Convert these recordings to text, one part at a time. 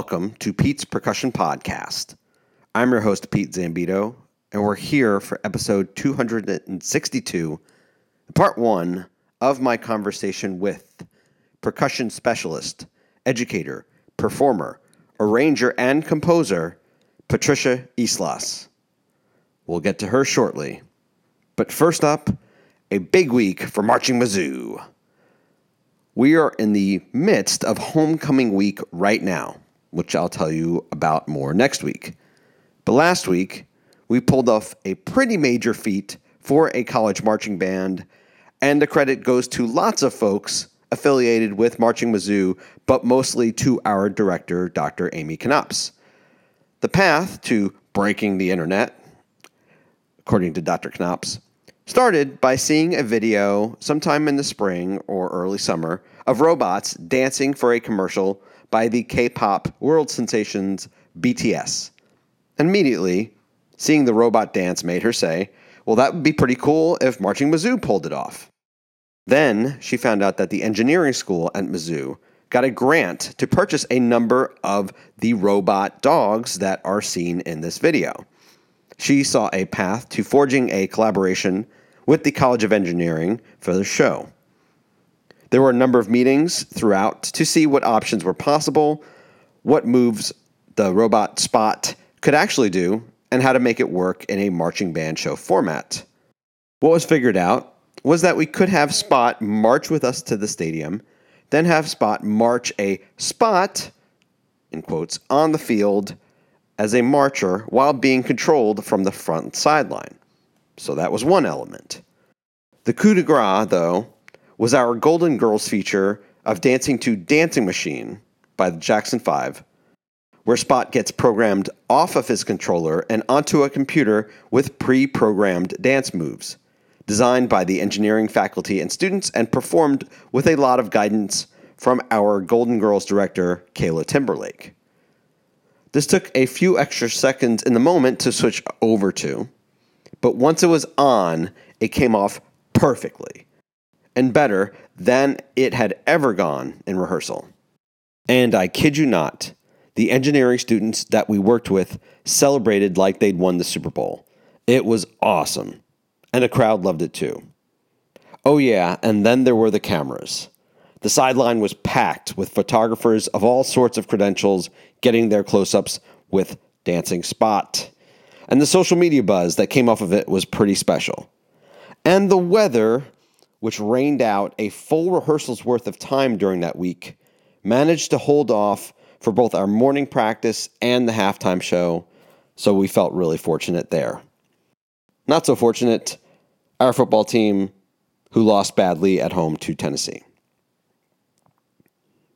welcome to Pete's Percussion Podcast. I'm your host, Pete Zambito, and we're here for episode 262, part one of my conversation with percussion specialist, educator, performer, arranger, and composer, Patricia Islas. We'll get to her shortly. But first up, a big week for Marching Mizzou. We are in the midst of homecoming week right now, which I'll tell you about more next week. But last week, we pulled off a pretty major feat for a college marching band, and the credit goes to lots of folks affiliated with Marching Mizzou, but mostly to our director, Dr. Amy Knopps. The path to breaking the internet, according to Dr. Knopps, started by seeing a video sometime in the spring or early summer of robots dancing for a commercial by the K pop world sensations BTS. And Immediately, seeing the robot dance made her say, Well, that would be pretty cool if Marching Mizzou pulled it off. Then she found out that the engineering school at Mizzou got a grant to purchase a number of the robot dogs that are seen in this video. She saw a path to forging a collaboration with the College of Engineering for the show. There were a number of meetings throughout to see what options were possible, what moves the robot Spot could actually do, and how to make it work in a marching band show format. What was figured out was that we could have Spot march with us to the stadium, then have Spot march a spot, in quotes, on the field as a marcher while being controlled from the front sideline. So that was one element. The coup de grace, though, was our Golden Girls feature of Dancing to Dancing Machine by the Jackson 5, where Spot gets programmed off of his controller and onto a computer with pre programmed dance moves, designed by the engineering faculty and students and performed with a lot of guidance from our Golden Girls director, Kayla Timberlake. This took a few extra seconds in the moment to switch over to, but once it was on, it came off perfectly and better than it had ever gone in rehearsal. And I kid you not, the engineering students that we worked with celebrated like they'd won the Super Bowl. It was awesome, and the crowd loved it too. Oh, yeah, and then there were the cameras. The sideline was packed with photographers of all sorts of credentials getting their close ups with Dancing Spot. And the social media buzz that came off of it was pretty special. And the weather, which rained out a full rehearsal's worth of time during that week, managed to hold off for both our morning practice and the halftime show, so we felt really fortunate there. Not so fortunate, our football team, who lost badly at home to Tennessee.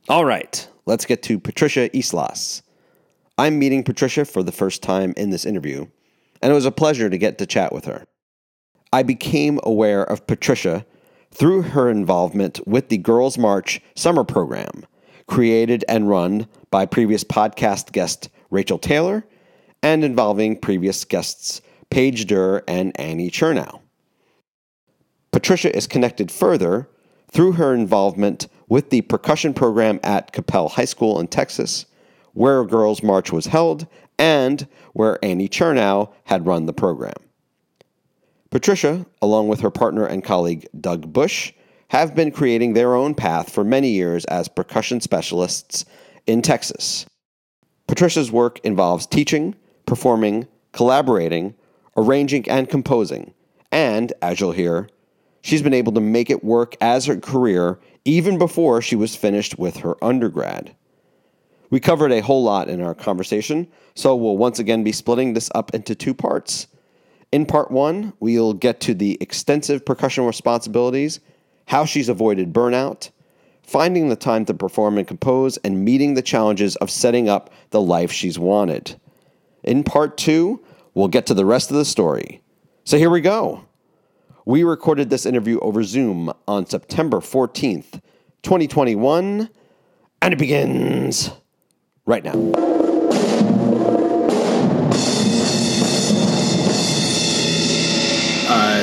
All right, let's get to Patricia Islas. I'm meeting Patricia for the first time in this interview, and it was a pleasure to get to chat with her. I became aware of Patricia through her involvement with the Girls March summer program, created and run by previous podcast guest Rachel Taylor and involving previous guests Paige Durr and Annie Chernow. Patricia is connected further through her involvement with the percussion program at Coppell High School in Texas, where Girls March was held and where Annie Chernow had run the program. Patricia, along with her partner and colleague Doug Bush, have been creating their own path for many years as percussion specialists in Texas. Patricia's work involves teaching, performing, collaborating, arranging, and composing. And, as you'll hear, she's been able to make it work as her career even before she was finished with her undergrad. We covered a whole lot in our conversation, so we'll once again be splitting this up into two parts. In part one, we'll get to the extensive percussion responsibilities, how she's avoided burnout, finding the time to perform and compose, and meeting the challenges of setting up the life she's wanted. In part two, we'll get to the rest of the story. So here we go. We recorded this interview over Zoom on September 14th, 2021, and it begins right now.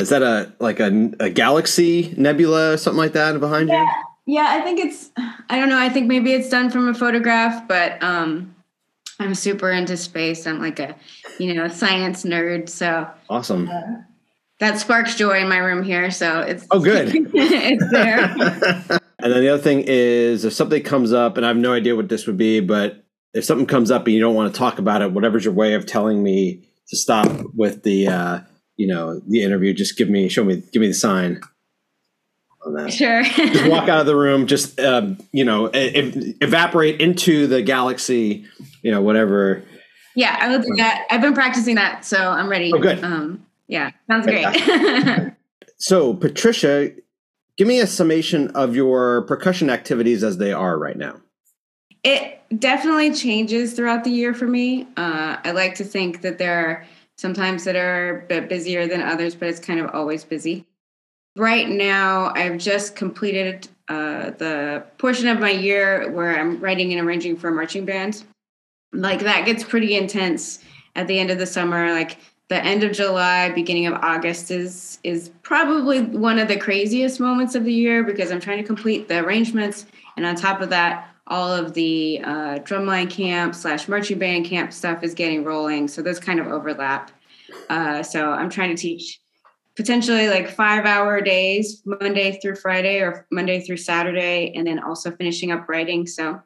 Is that a like a, a galaxy nebula, or something like that, behind yeah. you? Yeah, I think it's. I don't know. I think maybe it's done from a photograph, but um, I'm super into space. I'm like a, you know, a science nerd. So awesome. Uh, that sparks joy in my room here. So it's oh good. it's there. and then the other thing is if something comes up, and I have no idea what this would be, but if something comes up and you don't want to talk about it, whatever's your way of telling me to stop with the, uh, you know, the interview, just give me, show me, give me the sign on that. Sure. just walk out of the room. Just um, you know, ev- evaporate into the galaxy. You know, whatever. Yeah, I will do that. I've been practicing that, so I'm ready. Oh, good. Um, yeah, sounds great. so, Patricia, give me a summation of your percussion activities as they are right now. It definitely changes throughout the year for me. Uh, I like to think that there are sometimes that are a bit busier than others, but it's kind of always busy. Right now, I've just completed uh, the portion of my year where I'm writing and arranging for a marching band. Like that gets pretty intense at the end of the summer. Like the end of July, beginning of August is is probably one of the craziest moments of the year because I'm trying to complete the arrangements, and on top of that, all of the uh, drumline camp slash marching band camp stuff is getting rolling. So those kind of overlap. Uh, so I'm trying to teach potentially like five hour days, Monday through Friday or Monday through Saturday, and then also finishing up writing. So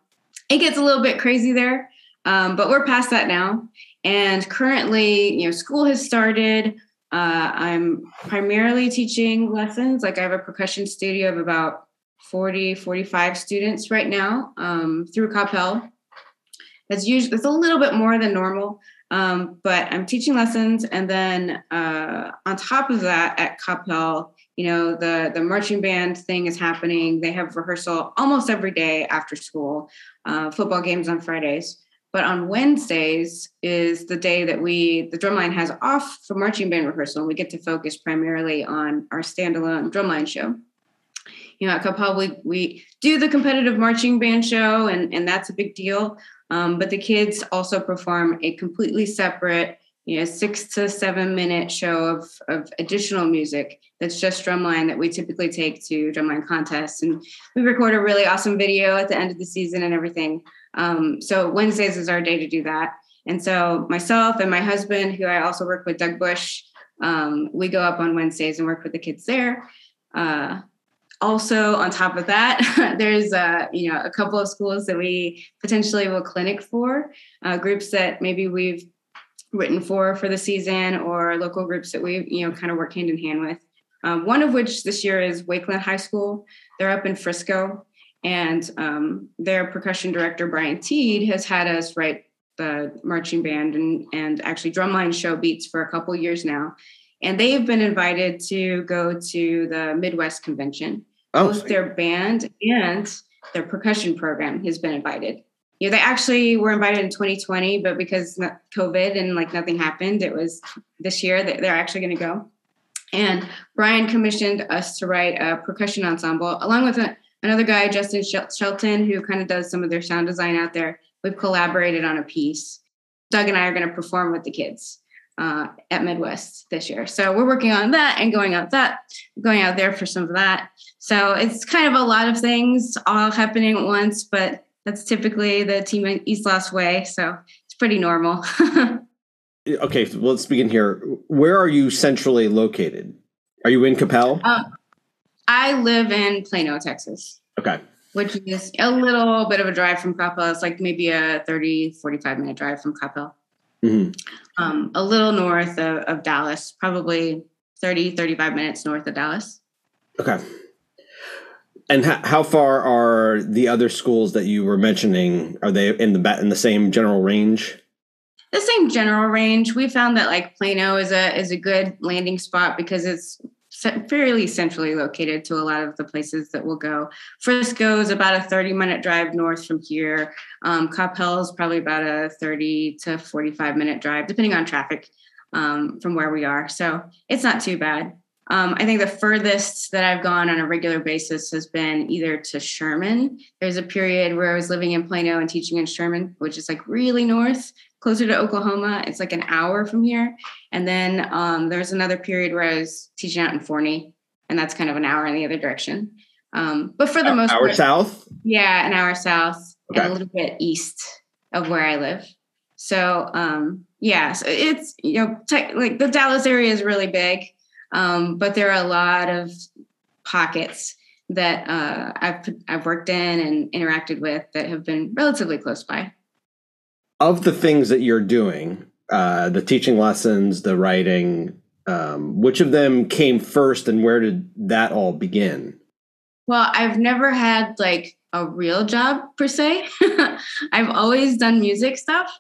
it gets a little bit crazy there, um, but we're past that now. And currently, you know, school has started. Uh, I'm primarily teaching lessons. Like I have a percussion studio of about 40, 45 students right now um, through Coppell. That's usually it's a little bit more than normal. Um, but I'm teaching lessons, and then uh, on top of that, at Coppell, you know, the the marching band thing is happening. They have rehearsal almost every day after school. Uh, football games on Fridays, but on Wednesdays is the day that we the drumline has off for marching band rehearsal. And we get to focus primarily on our standalone drumline show you know at Coppell we, we do the competitive marching band show and and that's a big deal um, but the kids also perform a completely separate, you know, six to seven minute show of, of additional music that's just drumline that we typically take to drumline contests. And we record a really awesome video at the end of the season and everything. Um, so Wednesdays is our day to do that. And so myself and my husband, who I also work with, Doug Bush, um, we go up on Wednesdays and work with the kids there. Uh, also on top of that there's uh, you know a couple of schools that we potentially will clinic for uh, groups that maybe we've written for for the season or local groups that we you know kind of work hand in hand with. Um, one of which this year is wakeland high school. They're up in frisco and um, their percussion director brian teed has had us write the marching band and, and actually drumline show beats for a couple years now and they have been invited to go to the Midwest Convention. Oh, Both their band and their percussion program has been invited. You know, they actually were invited in 2020, but because COVID and like nothing happened, it was this year that they're actually going to go. And Brian commissioned us to write a percussion ensemble along with a, another guy, Justin Shelton, who kind of does some of their sound design out there. We've collaborated on a piece. Doug and I are going to perform with the kids uh, at Midwest this year. So we're working on that and going out that, going out there for some of that. So it's kind of a lot of things all happening at once, but that's typically the team Islas way. So it's pretty normal. okay, well, let's begin here. Where are you centrally located? Are you in Coppell? Uh, I live in Plano, Texas. Okay. Which is a little bit of a drive from Coppell. It's like maybe a 30, 45 minute drive from Coppell mm-hmm. um, a little north of, of Dallas, probably 30, 35 minutes north of Dallas. Okay. And how, how far are the other schools that you were mentioning? Are they in the in the same general range? The same general range. We found that like Plano is a is a good landing spot because it's fairly centrally located to a lot of the places that we'll go. Frisco is about a 30 minute drive north from here. Um, Coppell is probably about a 30 to 45 minute drive, depending on traffic um, from where we are. So it's not too bad. Um, I think the furthest that I've gone on a regular basis has been either to Sherman. There's a period where I was living in Plano and teaching in Sherman, which is like really north closer to Oklahoma. It's like an hour from here. And then um, there was another period where I was teaching out in Forney, and that's kind of an hour in the other direction. Um, but for the most hour part, south. Yeah, an hour south okay. and a little bit east of where I live. So um, yeah, so it's you know te- like the Dallas area is really big, um, but there are a lot of pockets that uh, I've I've worked in and interacted with that have been relatively close by. Of the things that you're doing, uh, the teaching lessons, the writing, um, which of them came first, and where did that all begin? Well, I've never had like a real job per se. I've always done music stuff.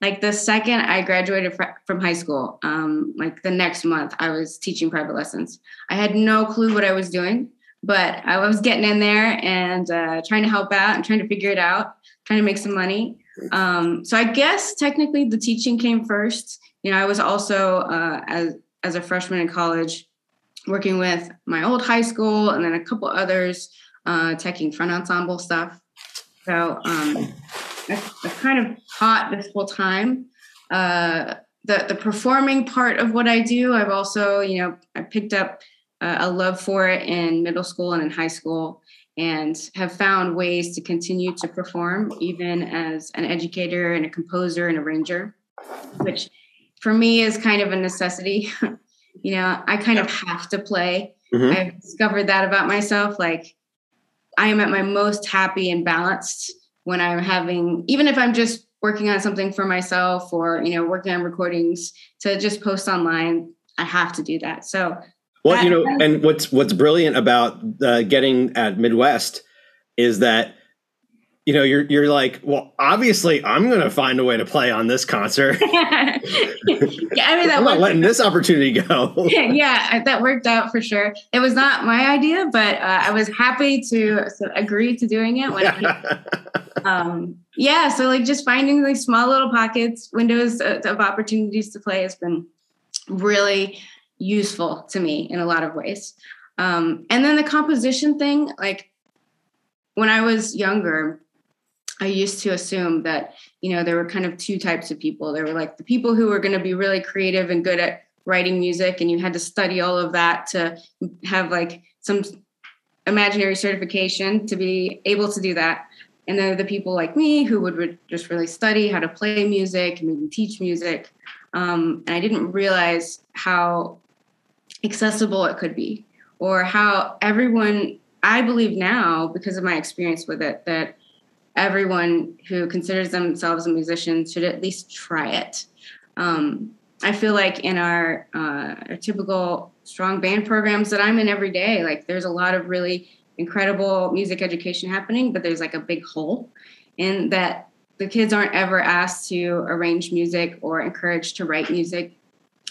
Like the second I graduated fr- from high school, um, like the next month, I was teaching private lessons. I had no clue what I was doing, but I was getting in there and uh, trying to help out and trying to figure it out, trying to make some money. Um, so I guess technically the teaching came first. You know, I was also uh, as as a freshman in college working with my old high school and then a couple others uh, taking front ensemble stuff. So um, I, I kind of taught this whole time. Uh, the the performing part of what I do, I've also you know I picked up uh, a love for it in middle school and in high school, and have found ways to continue to perform even as an educator and a composer and arranger, which for me is kind of a necessity. you know, I kind of have to play. Mm-hmm. I've discovered that about myself. Like I am at my most happy and balanced when I'm having, even if I'm just working on something for myself or, you know, working on recordings to just post online, I have to do that. So, well, you know, and what's what's brilliant about uh, getting at Midwest is that you know, you're you're like, well, obviously, I'm going to find a way to play on this concert. yeah, I mean, that I'm not letting this opportunity go. yeah, that worked out for sure. It was not my idea, but uh, I was happy to agree to doing it. When um, yeah, so like just finding like small little pockets, windows of, of opportunities to play has been really useful to me in a lot of ways. Um, and then the composition thing, like when I was younger I used to assume that, you know, there were kind of two types of people. There were like the people who were going to be really creative and good at writing music, and you had to study all of that to have like some imaginary certification to be able to do that. And then the people like me who would re- just really study how to play music and maybe teach music. Um, and I didn't realize how accessible it could be, or how everyone, I believe now, because of my experience with it, that everyone who considers themselves a musician should at least try it. Um, I feel like in our, uh, our typical strong band programs that I'm in every day, like there's a lot of really incredible music education happening, but there's like a big hole in that the kids aren't ever asked to arrange music or encouraged to write music.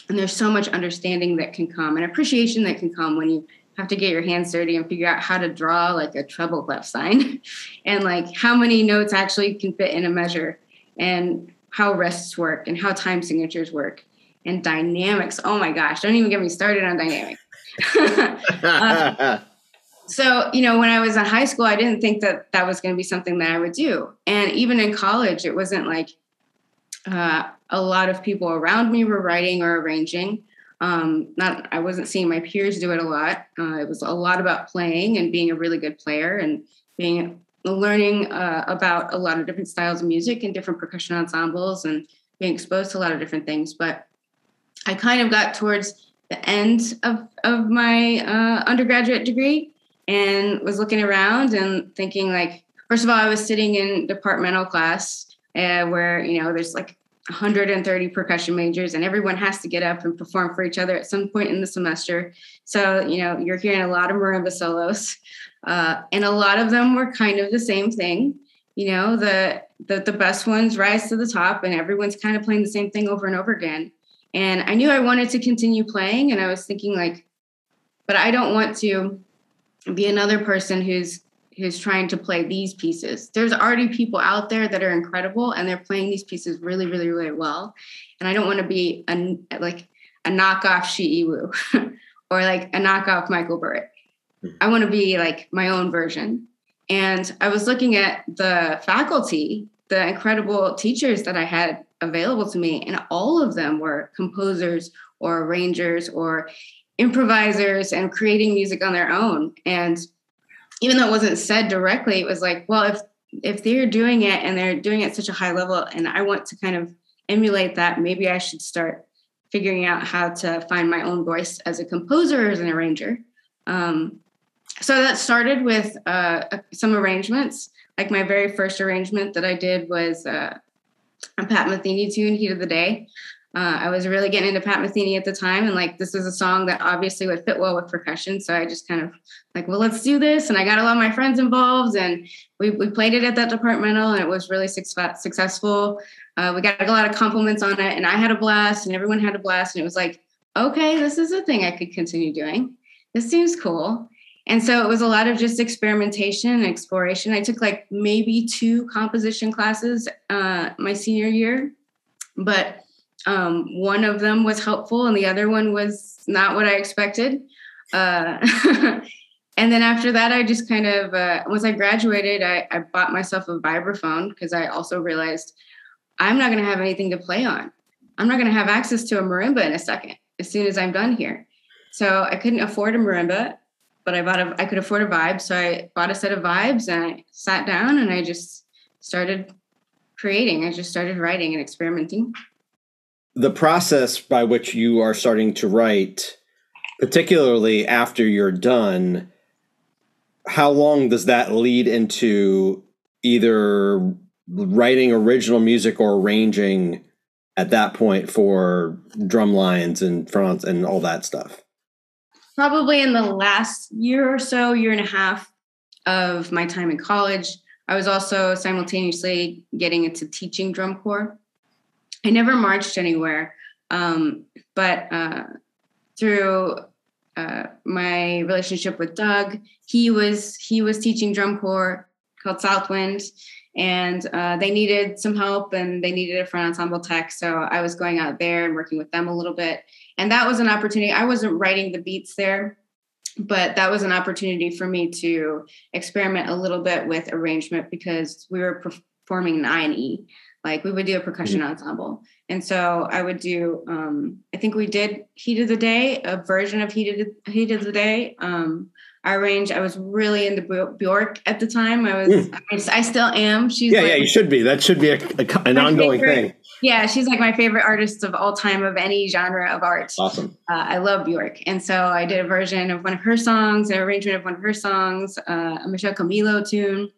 And there's so much understanding that can come and appreciation that can come when you have to get your hands dirty and figure out how to draw like a treble clef sign and like how many notes actually can fit in a measure and how rests work and how time signatures work and dynamics. Oh my gosh, don't even get me started on dynamics. uh, so, you know, when I was in high school, I didn't think that that was going to be something that I would do. And even in college, it wasn't like uh, a lot of people around me were writing or arranging um, not I wasn't seeing my peers do it a lot. Uh, it was a lot about playing and being a really good player and being learning uh, about a lot of different styles of music and different percussion ensembles and being exposed to a lot of different things. But I kind of got towards the end of of my uh, undergraduate degree and was looking around and thinking like, first of all, I was sitting in departmental class uh, where you know there's like 130 percussion majors and everyone has to get up and perform for each other at some point in the semester. So you know you're hearing a lot of marimba solos uh, and a lot of them were kind of the same thing. You know the, the the best ones rise to the top and everyone's kind of playing the same thing over and over again. And i knew i wanted to continue playing and i was thinking like but i don't want to be another person who's who's trying to play these pieces. There's already people out there that are incredible and they're playing these pieces really, really, really well. And I don't want to be a, like a knockoff She-e Wu or like a knockoff Michael Burritt. Hmm. I want to be like my own version. And I was looking at the faculty, the incredible teachers that I had available to me, and all of them were composers or arrangers or improvisers and creating music on their own. And even though it wasn't said directly, it was like, well, if if they're doing it and they're doing it at such a high level, and I want to kind of emulate that, maybe I should start figuring out how to find my own voice as a composer, or as an arranger. Um, so that started with uh, some arrangements. Like my very first arrangement that I did was uh, a Pat Metheny tune, Heat of the Day. Uh, I was really getting into Pat Metheny at the time, and like this was a song that obviously would fit well with percussion. So I just kind of like, well, let's do this. And I got a lot of my friends involved, and we, we played it at that departmental, and it was really success- successful. Uh, we got a lot of compliments on it, and I had a blast, and everyone had a blast, and it was like, okay, this is a thing I could continue doing. This seems cool. And so it was a lot of just experimentation and exploration. I took like maybe two composition classes uh, my senior year, but um, one of them was helpful and the other one was not what I expected. Uh, and then after that, I just kind of, uh, once I graduated, I, I bought myself a vibraphone because I also realized I'm not going to have anything to play on. I'm not going to have access to a marimba in a second as soon as I'm done here. So I couldn't afford a marimba, but I bought a, I could afford a vibe. So I bought a set of vibes and I sat down and I just started creating. I just started writing and experimenting the process by which you are starting to write, particularly after you're done, how long does that lead into either writing original music or arranging at that point for drum lines and fronts and all that stuff? Probably in the last year or so, year and a half of my time in college. I was also simultaneously getting into teaching drum corps. I never marched anywhere, um, but uh, through uh, my relationship with Doug, he was he was teaching drum corps called Southwind, and uh, they needed some help and they needed a front ensemble tech. So I was going out there and working with them a little bit, and that was an opportunity. I wasn't writing the beats there, but that was an opportunity for me to experiment a little bit with arrangement because we were performing an I and E. Like we would do a percussion mm-hmm. ensemble. And so I would do, um, I think we did Heat of the Day, a version of Heat of the, Heat of the Day. Um, I arranged, I was really into Bjork at the time. I was, mm. I, I, still am. She's yeah, like, yeah, you should be. That should be a, a, an ongoing favorite, thing. Yeah, she's like my favorite artist of all time of any genre of art. Awesome. Uh, I love Bjork. And so I did a version of one of her songs, an arrangement of one of her songs, uh, a Michel Camilo tune.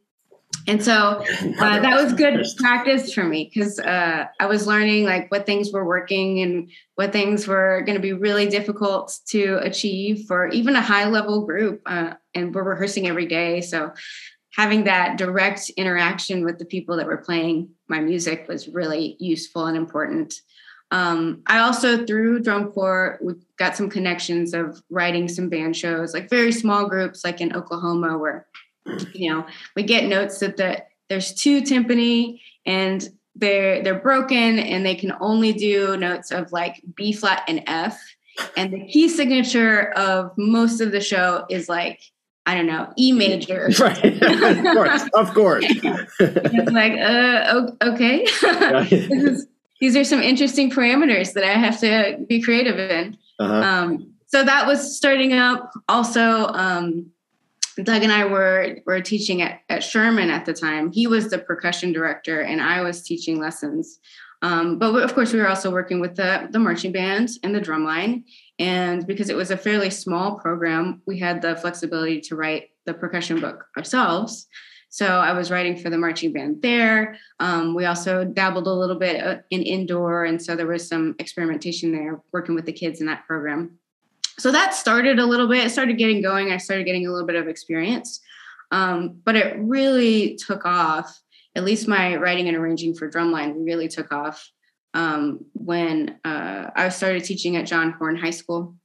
And so uh, that was good practice for me because uh, I was learning like what things were working and what things were going to be really difficult to achieve for even a high level group. Uh, and we're rehearsing every day. So having that direct interaction with the people that were playing my music was really useful and important. Um, I also through drum corps we got some connections of writing some band shows, like very small groups, like in Oklahoma, where you know, we get notes that the, there's two timpani and they're they're broken and they can only do notes of like B flat and F. And the key signature of most of the show is like I don't know, E major. Right. of course. Of course. it's like, uh, okay. is, these are some interesting parameters that I have to be creative in. Uh-huh. Um, so that was starting up. Also, um, Doug and I were were teaching at, at Sherman at the time. He was the percussion director, and I was teaching lessons. Um, but of course, we were also working with the the marching band and the drumline. And because it was a fairly small program, we had the flexibility to write the percussion book ourselves. So I was writing for the marching band there. Um, we also dabbled a little bit uh, in indoor, and so there was some experimentation there, working with the kids in that program so that started a little bit. It started getting going. I started getting a little bit of experience, um, but it really took off. At least my writing and arranging for drumline really took off um, when uh, I started teaching at John Horn High School.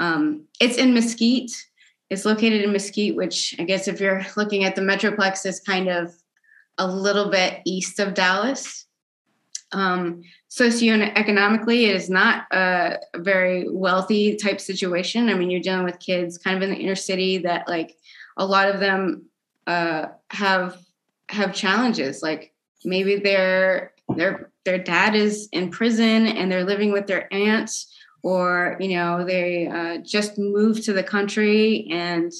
Um, it's in Mesquite. It's located in Mesquite, which I guess if you're looking at the Metroplex is kind of a little bit east of Dallas. Um, socioeconomically, it is not a very wealthy type situation. I mean, you're dealing with kids kind of in the inner city that like a lot of them uh, have have challenges. Like maybe their their their dad is in prison and they're living with their aunt, or you know they uh, just moved to the country and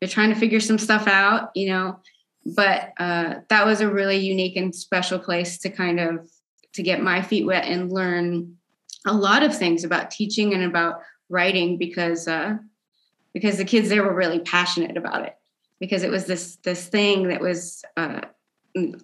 they're trying to figure some stuff out. You know, but uh, that was a really unique and special place to kind of to get my feet wet and learn a lot of things about teaching and about writing because uh, because the kids there were really passionate about it. Because it was this this thing that was uh,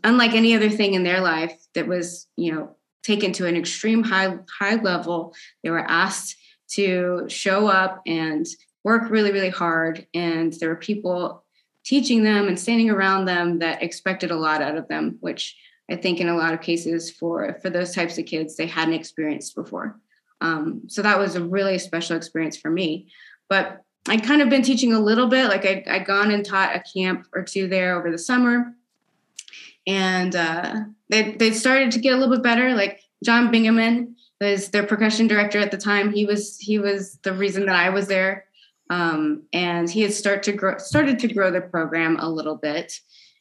unlike any other thing in their life that was you know taken to an extreme high high level they were asked to show up and work really really hard. And there were people teaching them and standing around them that expected a lot out of them which i think in a lot of cases for for those types of kids they hadn't experienced before. Um, so that was a really special experience for me. But i'd kind of been teaching a little bit like I'd, I'd gone and taught a camp or two there over the summer. And uh, they, they started to get a little bit better like john bingaman was their percussion director at the time. He was he was the reason that i was there. Um, and he had start to grow, started to grow the program a little bit.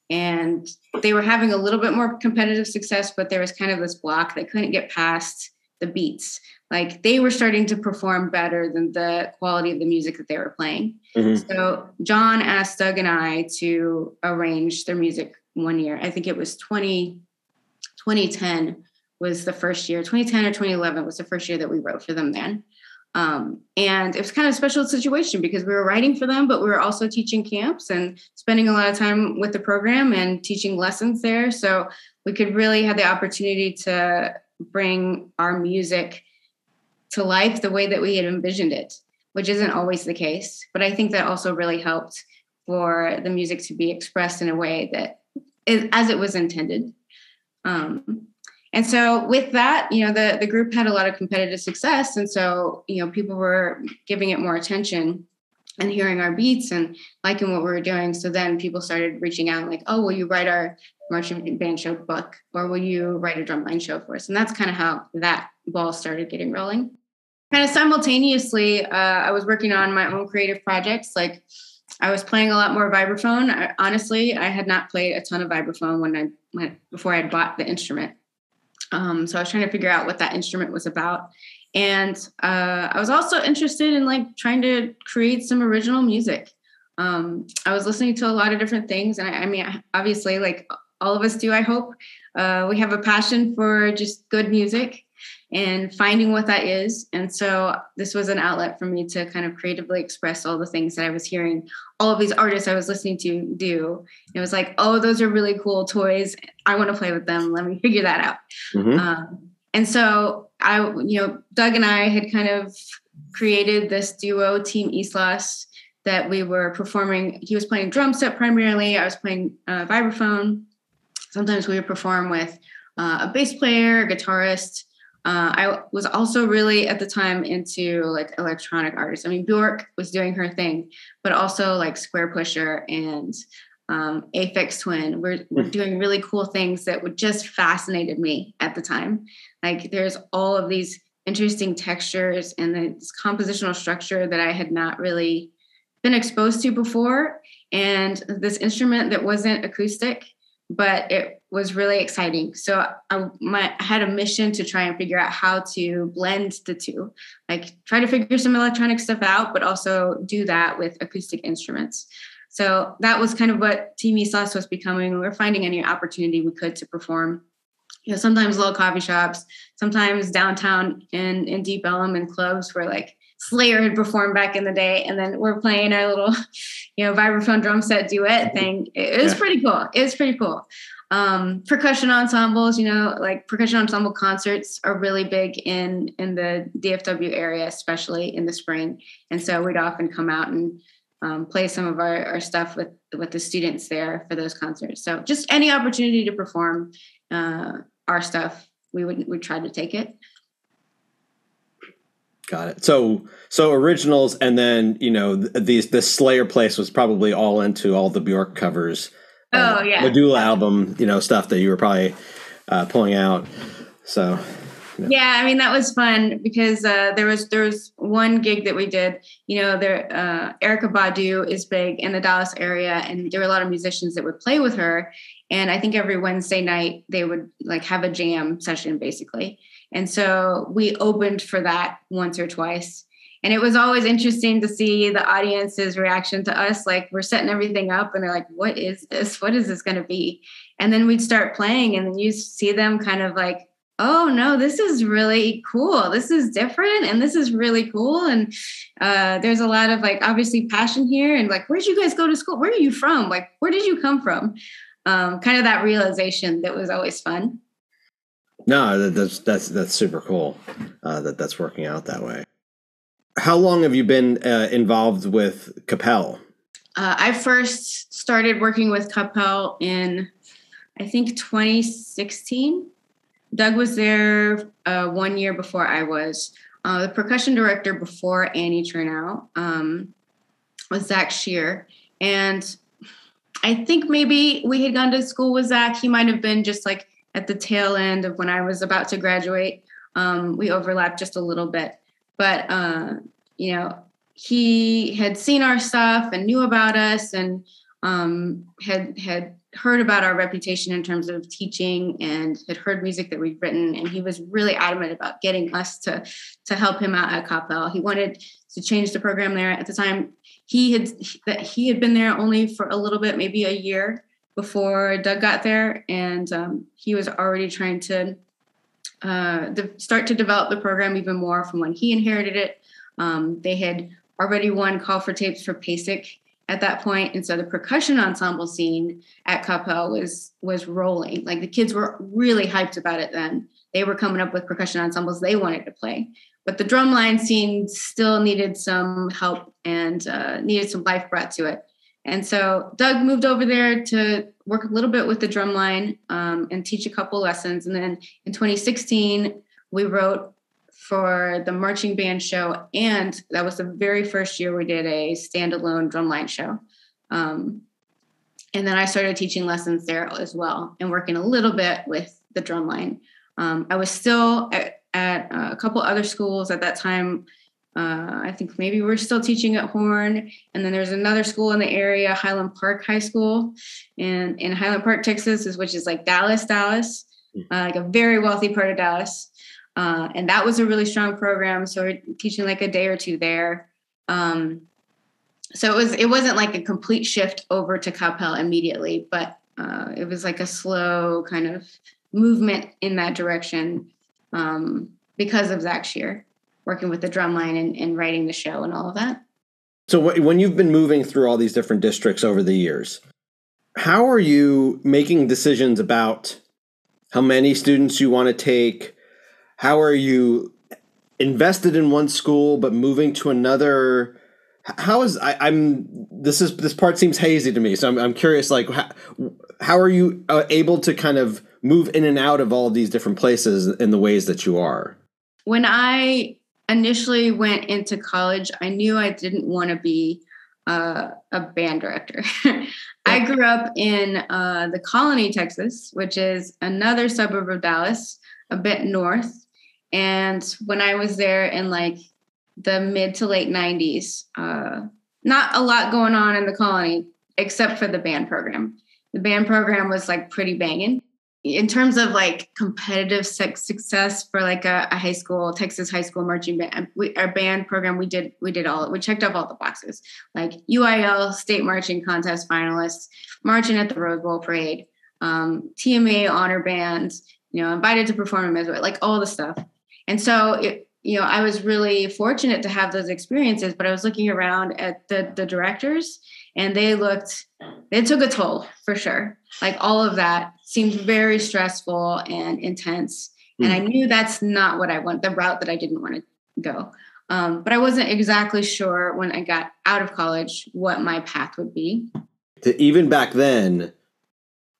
And they were having a little bit more competitive success, but there was kind of this block they couldn't get past the beats. Like they were starting to perform better than the quality of the music that they were playing. Mm-hmm. So John asked Doug and I to arrange their music one year. I think it was 20, 2010 was the first year. 2010 or 2011 was the first year that we wrote for them then. Um, and it was kind of a special situation because we were writing for them, but we were also teaching camps and spending a lot of time with the program and teaching lessons there. So we could really have the opportunity to bring our music to life the way that we had envisioned it, which isn't always the case. But I think that also really helped for the music to be expressed in a way that is as it was intended. Um, and so with that, you know, the, the group had a lot of competitive success. And so, you know, people were giving it more attention and hearing our beats and liking what we were doing. So then people started reaching out like, oh, will you write our marching band show book? Or will you write a drumline show for us? And that's kind of how that ball started getting rolling. Kind of simultaneously, uh, I was working on my own creative projects. Like I was playing a lot more vibraphone. I, honestly, I had not played a ton of vibraphone when I went before I had bought the instrument. Um, so I was trying to figure out what that instrument was about. And uh, I was also interested in like trying to create some original music. Um, I was listening to a lot of different things. And I, I mean, obviously, like all of us do, I hope, uh, we have a passion for just good music and finding what that is. And so this was an outlet for me to kind of creatively express all the things that I was hearing all of these artists I was listening to do. It was like, oh, those are really cool toys. I want to play with them. Let me figure that out. Mm-hmm. Um, and so I, you know, Doug and I had kind of created this duo, Team Islas, that we were performing. He was playing drum set primarily. I was playing uh, vibraphone. Sometimes we would perform with uh, a bass player, a guitarist, uh, I was also really at the time into like electronic artists. I mean, Bjork was doing her thing, but also like Squarepusher and um, Aphex Twin were, were hmm. doing really cool things that would just fascinated me at the time. Like there's all of these interesting textures and this compositional structure that I had not really been exposed to before. And this instrument that wasn't acoustic, but it was really exciting. So I, my, I had a mission to try and figure out how to blend the two, like try to figure some electronic stuff out, but also do that with acoustic instruments. So that was kind of what Team Islas was becoming. We were finding any opportunity we could to perform. You know, sometimes little coffee shops, sometimes downtown in in Deep Ellum and clubs where like Slayer had performed back in the day, and then we're playing our little, you know, vibraphone drum set duet thing. It, was yeah. pretty cool. It was pretty cool um, percussion ensembles you know like percussion ensemble concerts are really big in in the dfw area especially in the spring. And so we'd often come out and um, play some of our, our stuff with with the students there for those concerts. So just any opportunity to perform uh, our stuff we would we try to take it. Got it. So so originals, and then you know these the Slayer place was probably all into all the Bjork covers oh yeah, Medulla album, you know, stuff that you were probably uh, pulling out. So you know. yeah, I mean that was fun because uh, there was there was one gig that we did. You know, there uh, Erykah Badu is big in the Dallas area, and there were a lot of musicians that would play with her. And I think every Wednesday night they would like have a jam session basically. And so we opened for that once or twice and it was always interesting to see the audience's reaction to us like we're setting everything up and they're like what is this what is this going to be and then we'd start playing and then you see them kind of like oh no, this is really cool. This is different and this is really cool. And uh, there's a lot of like obviously passion here and like, where'd you guys go to school? Where are you from? Like, where did you come from? Um, kind of that realization that was always fun. No, that's that's that's super cool. Uh, that that's working out that way. How long have you been uh, involved with Coppell? Uh, I first started working with Coppell in, I think, 2016. Doug was there uh, one year before I was. Uh, the percussion director before Annie Chernow um, was Zach Shear. And I think maybe we had gone to school with Zach. He might have been just like at the tail end of when I was about to graduate. Um, we overlapped just a little bit. But, uh, you know, he had seen our stuff and knew about us and um, had had heard about our reputation in terms of teaching and had heard music that we'd written and he was really adamant about getting us to to help him out at Coppell. He wanted to change the program there at the time. He had that he had been there only for a little bit, maybe a year before Doug got there, and um, he was already trying to uh, start to develop the program even more from when he inherited it. Um, they had already won call for tapes for PASIC at that point and so the percussion ensemble scene at coppell was was rolling. Like the kids were really hyped about it then. They were coming up with percussion ensembles they wanted to play. But the drumline scene still needed some help and uh, needed some life brought to it and so doug moved over there to work a little bit with the drumline um, and teach a couple lessons and then in 2016 we wrote for the marching band show. And that was the very first year we did a standalone drumline show. Um, and then I started teaching lessons there as well and working a little bit with the drumline. Um, I was still at, at, a couple other schools at that time. Uh, I think maybe we are still teaching at Horn. And then there's another school in the area, Highland Park High School, and in Highland Park, Texas, which is like Dallas, Dallas, hmm. uh, like a very wealthy part of Dallas. Uh, and that was a really strong program. So we're teaching like a day or two there. Um, so it was it wasn't like a complete shift over to Coppell immediately, but uh, it was like a slow kind of movement in that direction um, because of Zach Shear working with the drumline and, and writing the show and all of that. So when you've been moving through all these different districts over the years, how are you making decisions about how many students you want to take? how are you invested in one school but moving to another how is I, am this is this part seems hazy to me so i'm, I'm curious like how, how are you uh, able to kind of move in and out of all these different places in the ways that you are when i initially went into college i knew i didn't want to be uh, a band director i grew up in uh, the colony texas which is another suburb of dallas a bit north and when I was there in like the mid to late 90s, uh, not a lot going on in the colony except for the band program. The band program was like pretty banging. In terms of like competitive success for like a, a high school, Texas high school marching band, we, our band program, we did we did all we checked off all the boxes, like UIL state marching contest finalists, marching at the Rose Bowl parade, um, TMA honor bands, you know, invited to perform in Meso, like all the stuff. And so, it, you know, I was really fortunate to have those experiences, but I was looking around at the, the directors and they looked, they took a toll for sure. Like all of that seemed very stressful and intense. And I hmm. knew that's not what I want, the route that I didn't want to go. Um, but I wasn't exactly sure when I got out of college what my path would be. Even back then,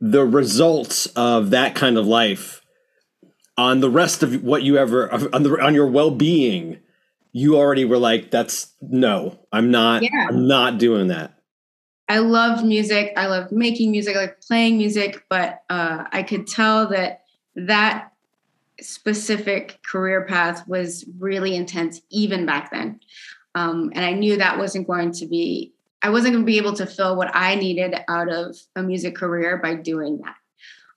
the results of that kind of life on the rest of what you ever on the on your well-being you already were like that's no i'm not yeah. i'm not doing that i love music. I love making music. I like playing music but uh, i could tell that that specific career path was really intense even back then. Um, and i knew that wasn't going to be i wasn't going to be able to fill what i needed out of a music career by doing that.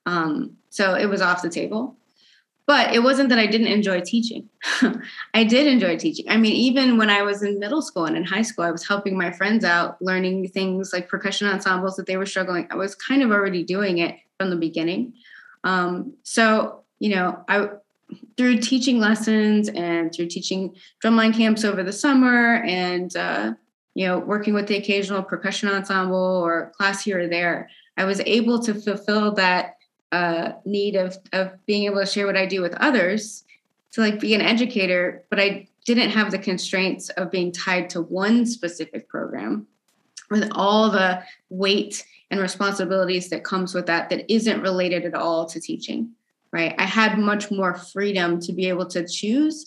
Um, so it was off the table but it wasn't that I didn't enjoy teaching. I did enjoy teaching. I mean, even when I was in middle school and in high school, I was helping my friends out, learning things like percussion ensembles that they were struggling. I was kind of already doing it from the beginning. Um, so, you know, I through teaching lessons and through teaching drumline camps over the summer and uh, you know working with the occasional percussion ensemble or class here or there i was able to fulfill that uh, need of of being able to share what i do with others to like be an educator but i didn't have the constraints of being tied to one specific program with all the weight and responsibilities that comes with that that isn't related at all to teaching right? I had much more freedom to be able to choose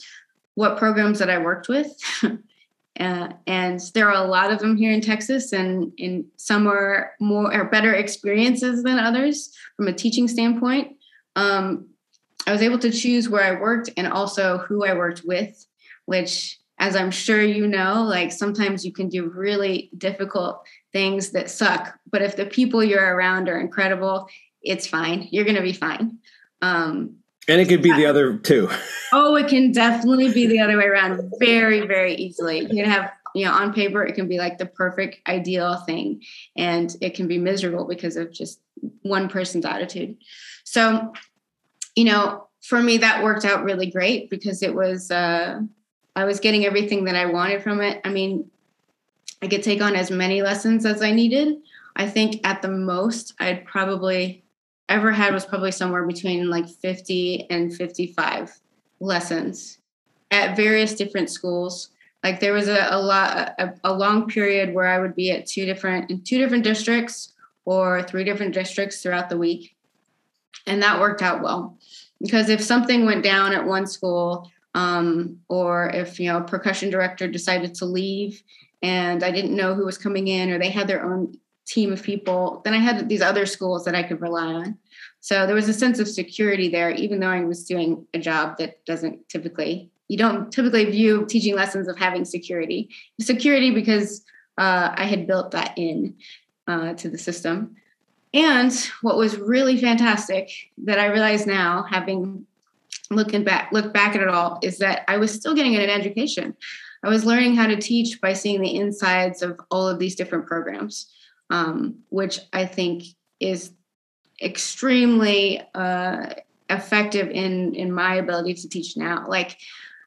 what programs that i worked with uh, and there are a lot of them here in texas and in some are more or better experiences than others from a teaching standpoint. Um, i was able to choose where i worked and also who i worked with which as i'm sure you know like sometimes you can do really difficult things that suck but if the people you're around are incredible it's fine. You're going to be fine. Um, and it could be the other too. oh, it can definitely be the other way around very, very easily. You can have, you know, on paper, it can be like the perfect ideal thing, and it can be miserable because of just one person's attitude. So, you know, for me, that worked out really great because it was, uh, I was getting everything that I wanted from it. I mean, I could take on as many lessons as I needed. I think at the most, I'd probably ever had was probably somewhere between like 50 and 55 lessons at various different schools. Like there was a, a lot a, a, long period where i would be at two different in two different districts or three different districts throughout the week. And that worked out well because if something went down at one school um, or if you know percussion director decided to leave and i didn't know who was coming in or they had their own team of people. Then I had these other schools that I could rely on. So there was a sense of security there, even though I was doing a job that doesn't typically, you don't typically view teaching lessons of having security. Security because uh, I had built that in uh, to the system. And what was really fantastic that I realize now, having looking back, look back at it all, is that I was still getting an education. I was learning how to teach by seeing the insides of all of these different programs um, which I think is extremely uh, effective in in my ability to teach now. Like,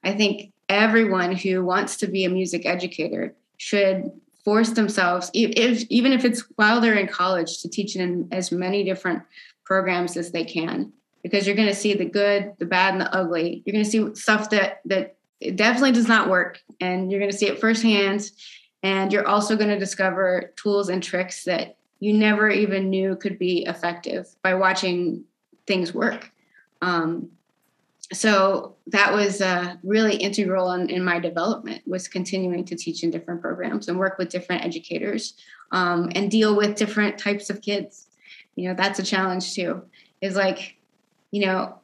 I think everyone who wants to be a music educator should force themselves, if, even if it's while they're in college, to teach in as many different programs as they can, because you're going to see the good, the bad, and the ugly. You're going to see stuff that that definitely does not work, and you're going to see it firsthand and you're also going to discover tools and tricks that you never even knew could be effective by watching things work. Um, so that was uh, really integral in, in, my development was continuing to teach in different programs and work with different educators um, and deal with different types of kids you know that's a challenge too is like you know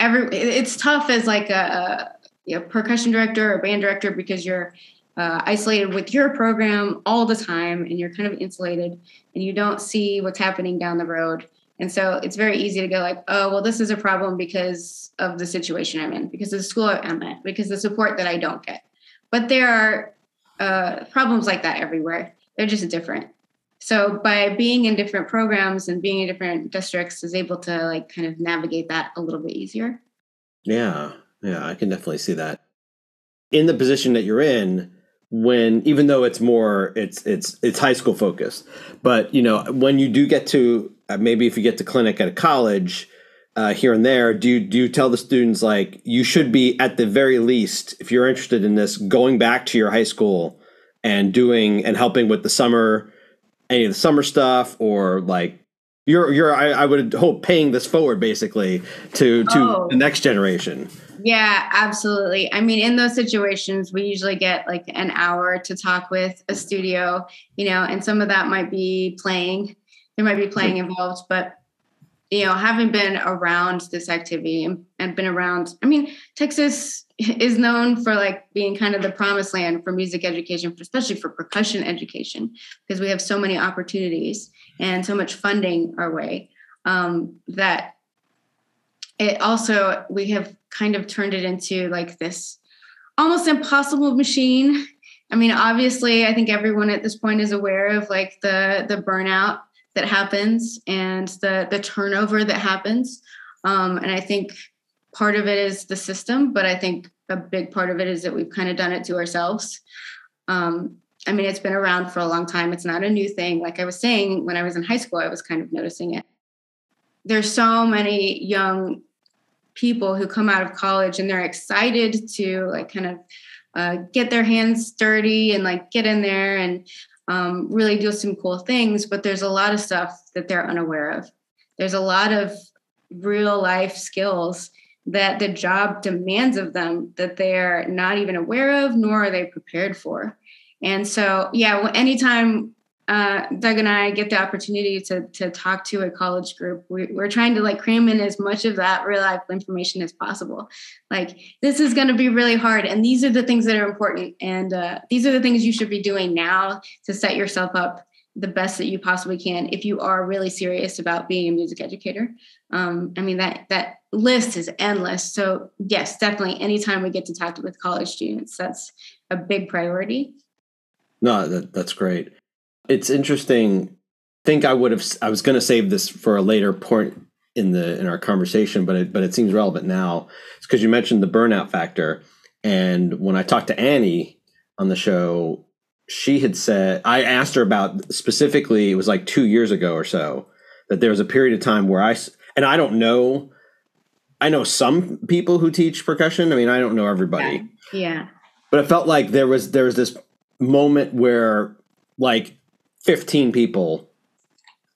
every it's tough as like a, a you know, percussion director or band director because you're uh, isolated with your program all the time and you're kind of insulated and you don't see what's happening down the road. And so it's very easy to go like, oh, well, this is a problem because of the situation I'm in, because of the school I'm at, because the support that I don't get. But there are uh, problems like that everywhere. They're just different. So by being in different programs and being in different districts is able to like kind of navigate that a little bit easier. Yeah. Yeah, I can definitely see that. In the position that you're in, when even though it's more it's it's it's high school focused. But you know when you do get to uh, maybe if you get to clinic at a college uh, here and there do you, do you tell the students like you should be at the very least if you're interested in this going back to your high school and doing and helping with the summer any of the summer stuff or like you're you're I, I would hope paying this forward basically to to oh. the next generation yeah, absolutely. I mean, in those situations, we usually get like an hour to talk with a studio, you know, and some of that might be playing. There might be playing involved, but you know, having been around this activity and, and been around, I mean, Texas is known for like being kind of the promised land for music education, especially for percussion education, because we have so many opportunities and so much funding our way um, that it also we have kind of turned it into like this almost impossible machine. I mean, obviously, I think everyone at this point is aware of like the the burnout that happens and the the turnover that happens. Um, and I think part of it is the system, but I think a big part of it is that we've kind of done it to ourselves. Um, I mean, it's been around for a long time. It's not a new thing. Like I was saying, when I was in high school, I was kind of noticing it. There's so many young people who come out of college and they're excited to like kind of uh, get their hands dirty and like get in there and um, really do some cool things. But there's a lot of stuff that they're unaware of. There's a lot of real life skills that the job demands of them that they're not even aware of nor are they prepared for. And so yeah anytime uh, doug and i get the opportunity to, to talk to a college group we, we're trying to like cram in as much of that reliable information as possible. Like this is going to be really hard and these are the things that are important and uh, these are the things you should be doing now to set yourself up the best that you possibly can if you are really serious about being a music educator. Um, i mean that that list is endless. So yes definitely anytime we get to talk with college students that's a big priority. No that, that's great. It's interesting. I think i would have i was going to save this for a later point in the in our conversation but it, but it seems relevant now. It's because you mentioned the burnout factor. And when i talked to annie on the show she had said I asked her about specifically it was like 2 years ago or so that there was a period of time where I and I don't know I know some people who teach percussion. I mean, I don't know everybody. Yeah. yeah. But it felt like there was there was this moment where like 15 people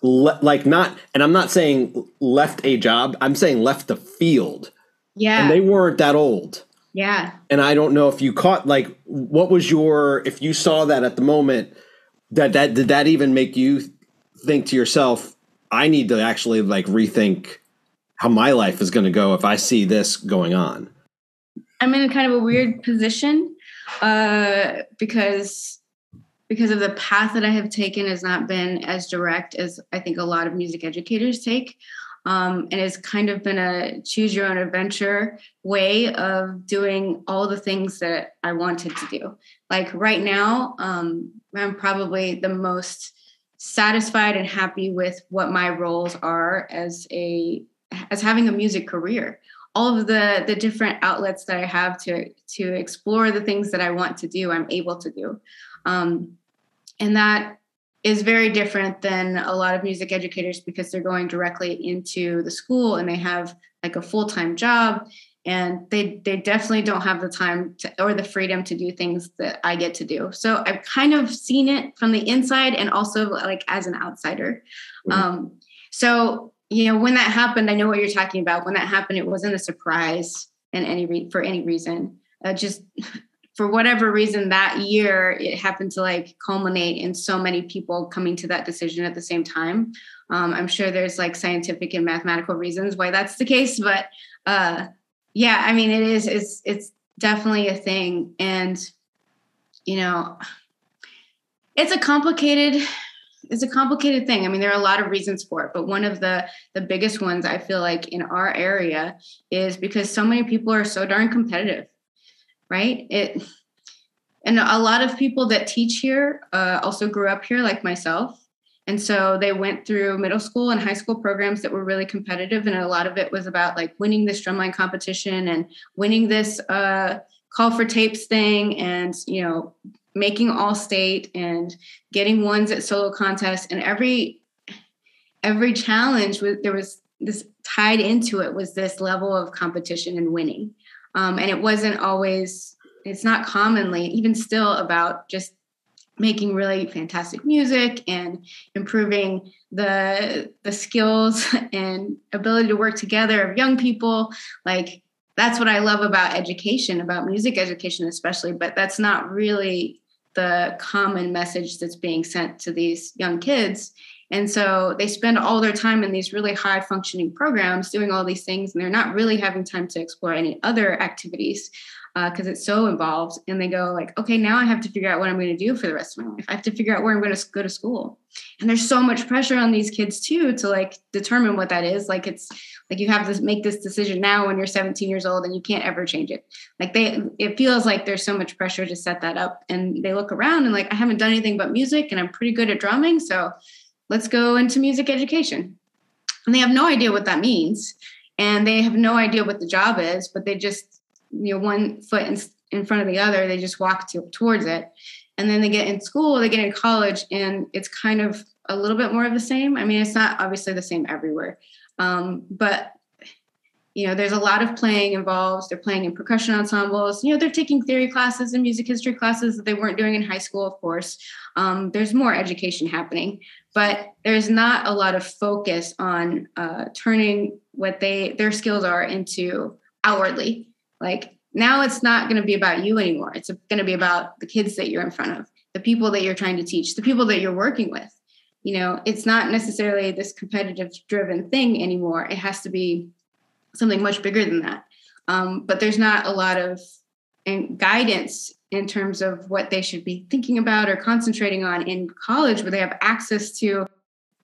le- like not and I'm not saying left a job, I'm saying left the field. Yeah. And they weren't that old. Yeah. And I don't know if you caught like what was your if you saw that at the moment that that did that even make you think to yourself I need to actually like rethink how my life is going to go if I see this going on. I'm in a kind of a weird position uh, because because of the path that I have taken has not been as direct as I think a lot of music educators take um, and it's kind of been a choose your own adventure way of doing all the things that I wanted to do. Like right now, um, I'm probably the most satisfied and happy with what my roles are as a as having a music career all of the the different outlets that i have to to explore the things that i want to do i'm able to do um, and that is very different than a lot of music educators because they're going directly into the school and they have like a full-time job and they they definitely don't have the time to, or the freedom to do things that I get to do. So I've kind of seen it from the inside and also like as an outsider. Mm-hmm. Um, so you know when that happened, I know what you're talking about. When that happened, it wasn't a surprise in any re- for any reason. Uh, just for whatever reason that year it happened to like culminate in so many people coming to that decision at the same time. Um, i'm sure there's like scientific and mathematical reasons why that's the case but uh, yeah i mean it is it's it's definitely a thing. And you know it's a complicated it's a complicated thing. I mean there are a lot of reasons for it but one of the the biggest ones i feel like in our area is because so many people are so darn competitive right? It and a lot of people that teach here uh, also grew up here, like myself. And so they went through middle school and high school programs that were really competitive. And a lot of it was about like winning this drumline competition and winning this uh, call for tapes thing and, you know, making all state and getting ones at solo contests. And every, every challenge was, there was this tied into it was this level of competition and winning. Um, and it wasn't always, it's not commonly, even still, about just making really fantastic music and improving the the skills and ability to work together of young people. Like that's what i love about education about music education especially but that's not really the common message that's being sent to these young kids and so they spend all their time in these really high functioning programs doing all these things, and they're not really having time to explore any other activities because uh, it's so involved. And they go like, okay, now I have to figure out what I'm going to do for the rest of my life. I have to figure out where I'm going to go to school. And there's so much pressure on these kids too to like determine what that is. Like it's like you have to make this decision now when you're 17 years old and you can't ever change it. Like they, it feels like there's so much pressure to set that up. And they look around and like, I haven't done anything but music and I'm pretty good at drumming. So let's go into music education. And they have no idea what that means. and they have no idea what the job is, but they just, you know, one foot in, in front of the other, they just walk to, towards it. And then they get in school, they get in college, and it's kind of a little bit more of the same. I mean, it's not obviously the same everywhere, um, but you know, there's a lot of playing involved. They're playing in percussion ensembles. You know, they're taking theory classes and music history classes that they weren't doing in high school, of course. Um, there's more education happening, but there's not a lot of focus on uh, turning what they their skills are into outwardly. Like now, it's not going to be about you anymore. It's going to be about the kids that you're in front of, the people that you're trying to teach, the people that you're working with. You know, it's not necessarily this competitive driven thing anymore. It has to be something much bigger than that. Um, but there's not a lot of guidance in terms of what they should be thinking about or concentrating on in college, where they have access to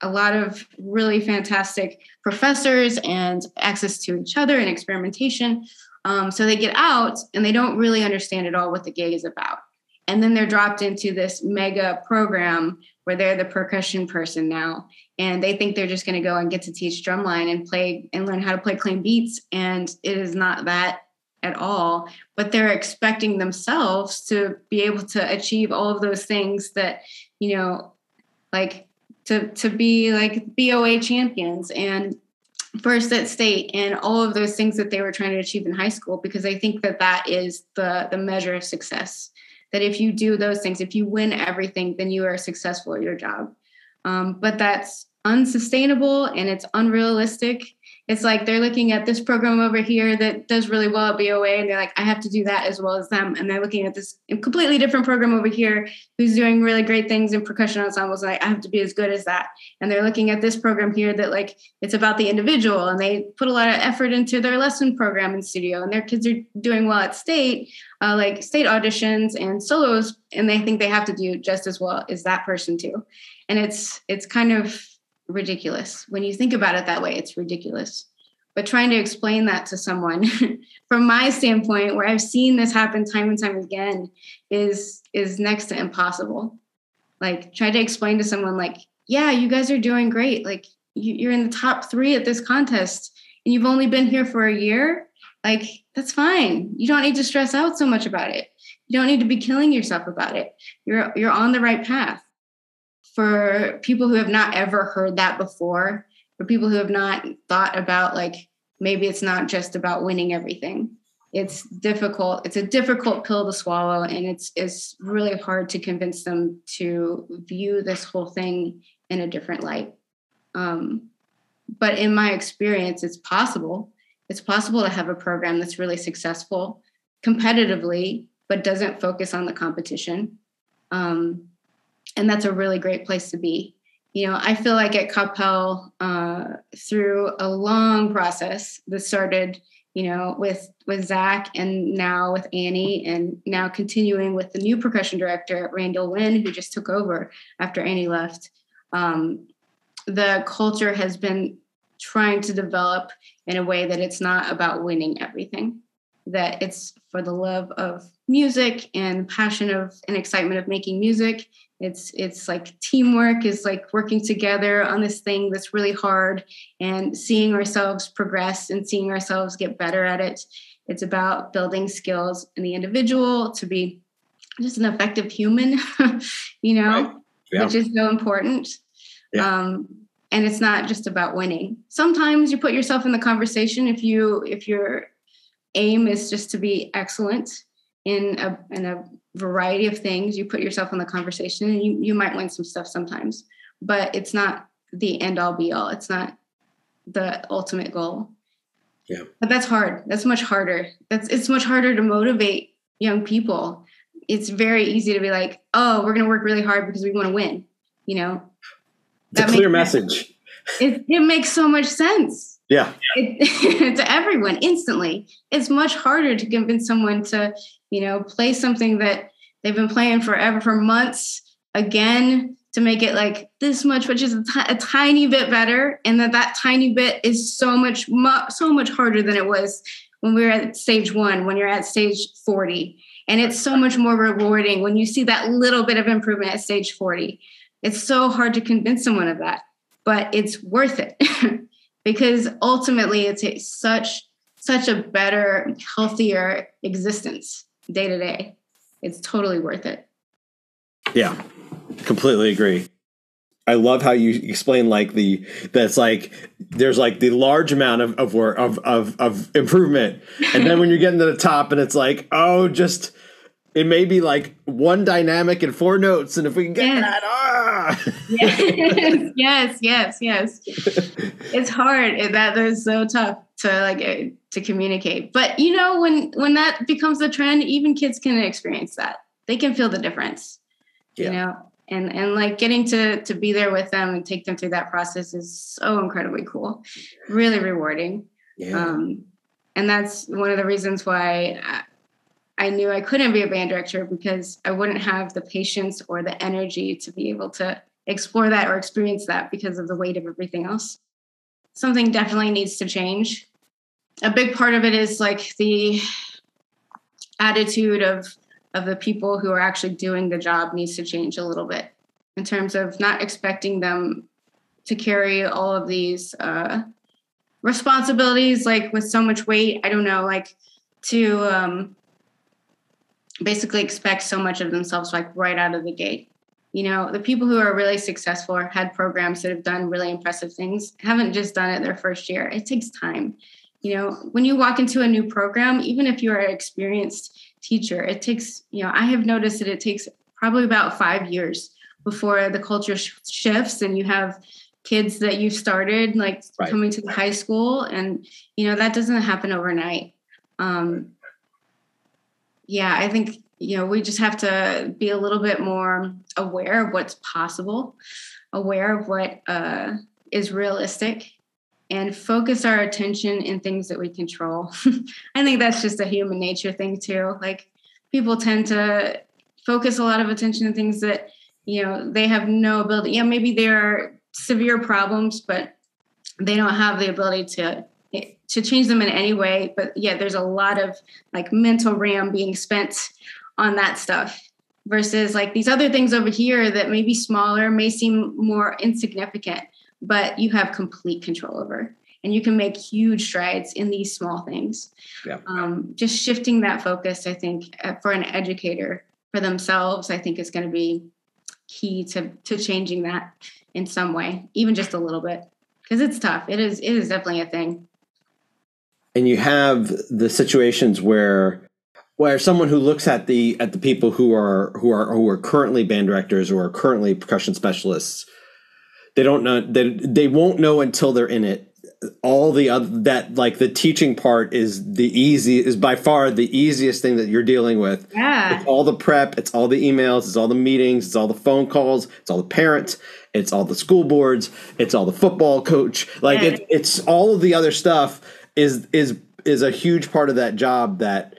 a lot of really fantastic professors and access to each other and experimentation. Um, so they get out and they don't really understand at all what the gig is about. And then they're dropped into this mega program where they're the percussion person now. And they think they're just going to go and get to teach drumline and play and learn how to play clean beats. And it is not that at all. But they're expecting themselves to be able to achieve all of those things that you know like to to be like BOA champions and first at state and all of those things that they were trying to achieve in high school because I think that that is the the measure of success that if you do those things, if you win everything, then you are successful at your job. Um, but that's unsustainable and it's unrealistic it's like they're looking at this program over here that does really well at BOA, and they're like, I have to do that as well as them. And they're looking at this completely different program over here who's doing really great things in percussion ensembles, and I have to be as good as that. And they're looking at this program here that like it's about the individual, and they put a lot of effort into their lesson program in studio, and their kids are doing well at state, uh, like state auditions and solos, and they think they have to do just as well as that person too. And it's it's kind of ridiculous. When you think about it that way, it's ridiculous. But trying to explain that to someone from my standpoint, where I've seen this happen time and time again, is is next to impossible. Like try to explain to someone like, yeah, you guys are doing great. Like you're in the top three at this contest and you've only been here for a year. Like that's fine. You don't need to stress out so much about it. You don't need to be killing yourself about it. You're you're on the right path for people who have not ever heard that before, for people who have not thought about like maybe it's not just about winning everything. It's difficult. It's a difficult pill to swallow, and it's it's really hard to convince them to view this whole thing in a different light. Um, but in my experience, it's possible. It's possible to have a program that's really successful competitively, but doesn't focus on the competition. Um, and that's a really great place to be. You know i feel like at Coppell, uh, through a long process that started you know with with zach and now with annie and now continuing with the new percussion director randall wynn who just took over after annie left um, the culture has been trying to develop in a way that it's not about winning everything that it's for the love of music and passion of and excitement of making music it's it's like teamwork is like working together on this thing that's really hard and seeing ourselves progress and seeing ourselves get better at it it's about building skills in the individual to be just an effective human you know right. yeah. which is so important yeah. um, and it's not just about winning sometimes you put yourself in the conversation if you if your aim is just to be excellent in a in a variety of things you put yourself in the conversation and you, you might win some stuff sometimes but it's not the end all be all. It's not the ultimate goal. Yeah. But that's hard. That's much harder. That's it's much harder to motivate young people. It's very easy to be like oh we're going to work really hard because we want to win you know? It's that a clear message. It, it makes so much sense yeah. It, to everyone instantly. It's much harder to convince someone to, you know, play something that they've been playing forever for months again to make it like this much, which is a, t- a tiny bit better, and that that tiny bit is so much mu- so much harder than it was when we were at stage one. When you're at stage forty, and it's so much more rewarding when you see that little bit of improvement at stage forty. It's so hard to convince someone of that, but it's worth it. because ultimately it's such such a better, healthier existence day to day. It's totally worth it. Yeah, completely agree. I love how you explain like the that's like there's like the large amount of of work of of of improvement, and then when you're getting to the top, and it's like oh, just it may be like one dynamic and four notes, and if we can get yes. that, oh, ah, yes, yes, yes, yes. it's hard. That is so tough to like eh, to communicate. But you know, when when that becomes a trend, even kids can experience that. They can feel the difference. Yeah. You know, and and like getting to to be there with them and take them through that process is so incredibly cool, really rewarding. Yeah. Um, and that's one of the reasons why. I, knew I couldn't be a band director because I wouldn't have the patience or the energy to be able to explore that or experience that because of the weight of everything else. Something definitely needs to change. A big part of it is like the attitude of of the people who are actually doing the job needs to change a little bit in terms of not expecting them to carry all of these uh, responsibilities like with so much weight. I don't know, like to um, basically expect so much of themselves like right out of the gate. You know the people who are really successful or had programs that have done really impressive things haven't just done it their first year. It takes time. You know when you walk into a new program even if you're an experienced teacher it takes you know i have noticed that it takes probably about five years before the culture sh- shifts and you have kids that you've started like right. coming to the high school and you know that doesn't happen overnight. Um, yeah, I think you know we just have to be a little bit more aware of what's possible, aware of what uh, is realistic, and focus our attention in things that we control. I think that's just a human nature thing too. Like people tend to focus a lot of attention in things that you know they have no ability. Yeah, maybe there are severe problems, but they don't have the ability to to change them in any way but yeah there's a lot of like mental ram being spent on that stuff versus like these other things over here that may be smaller may seem more insignificant but you have complete control over and you can make huge strides in these small things. Yeah. um, just shifting that focus i think uh, for an educator for themselves i think is going to be key to to changing that in some way even just a little bit because it's tough. It is it is definitely a thing and you have the situations where where someone who looks at the at the people who are who are who are currently band directors or are currently percussion specialists they don't know they, they won't know until they're in it. All the other that like the teaching part is the easy is by far the easiest thing that you're dealing with. Yeah. It's all the prep it's all the emails it's all the meetings it's all the phone calls it's all the parents it's all the school boards it's all the football coach. Like yeah. it, it's all of the other stuff is is is a huge part of that job that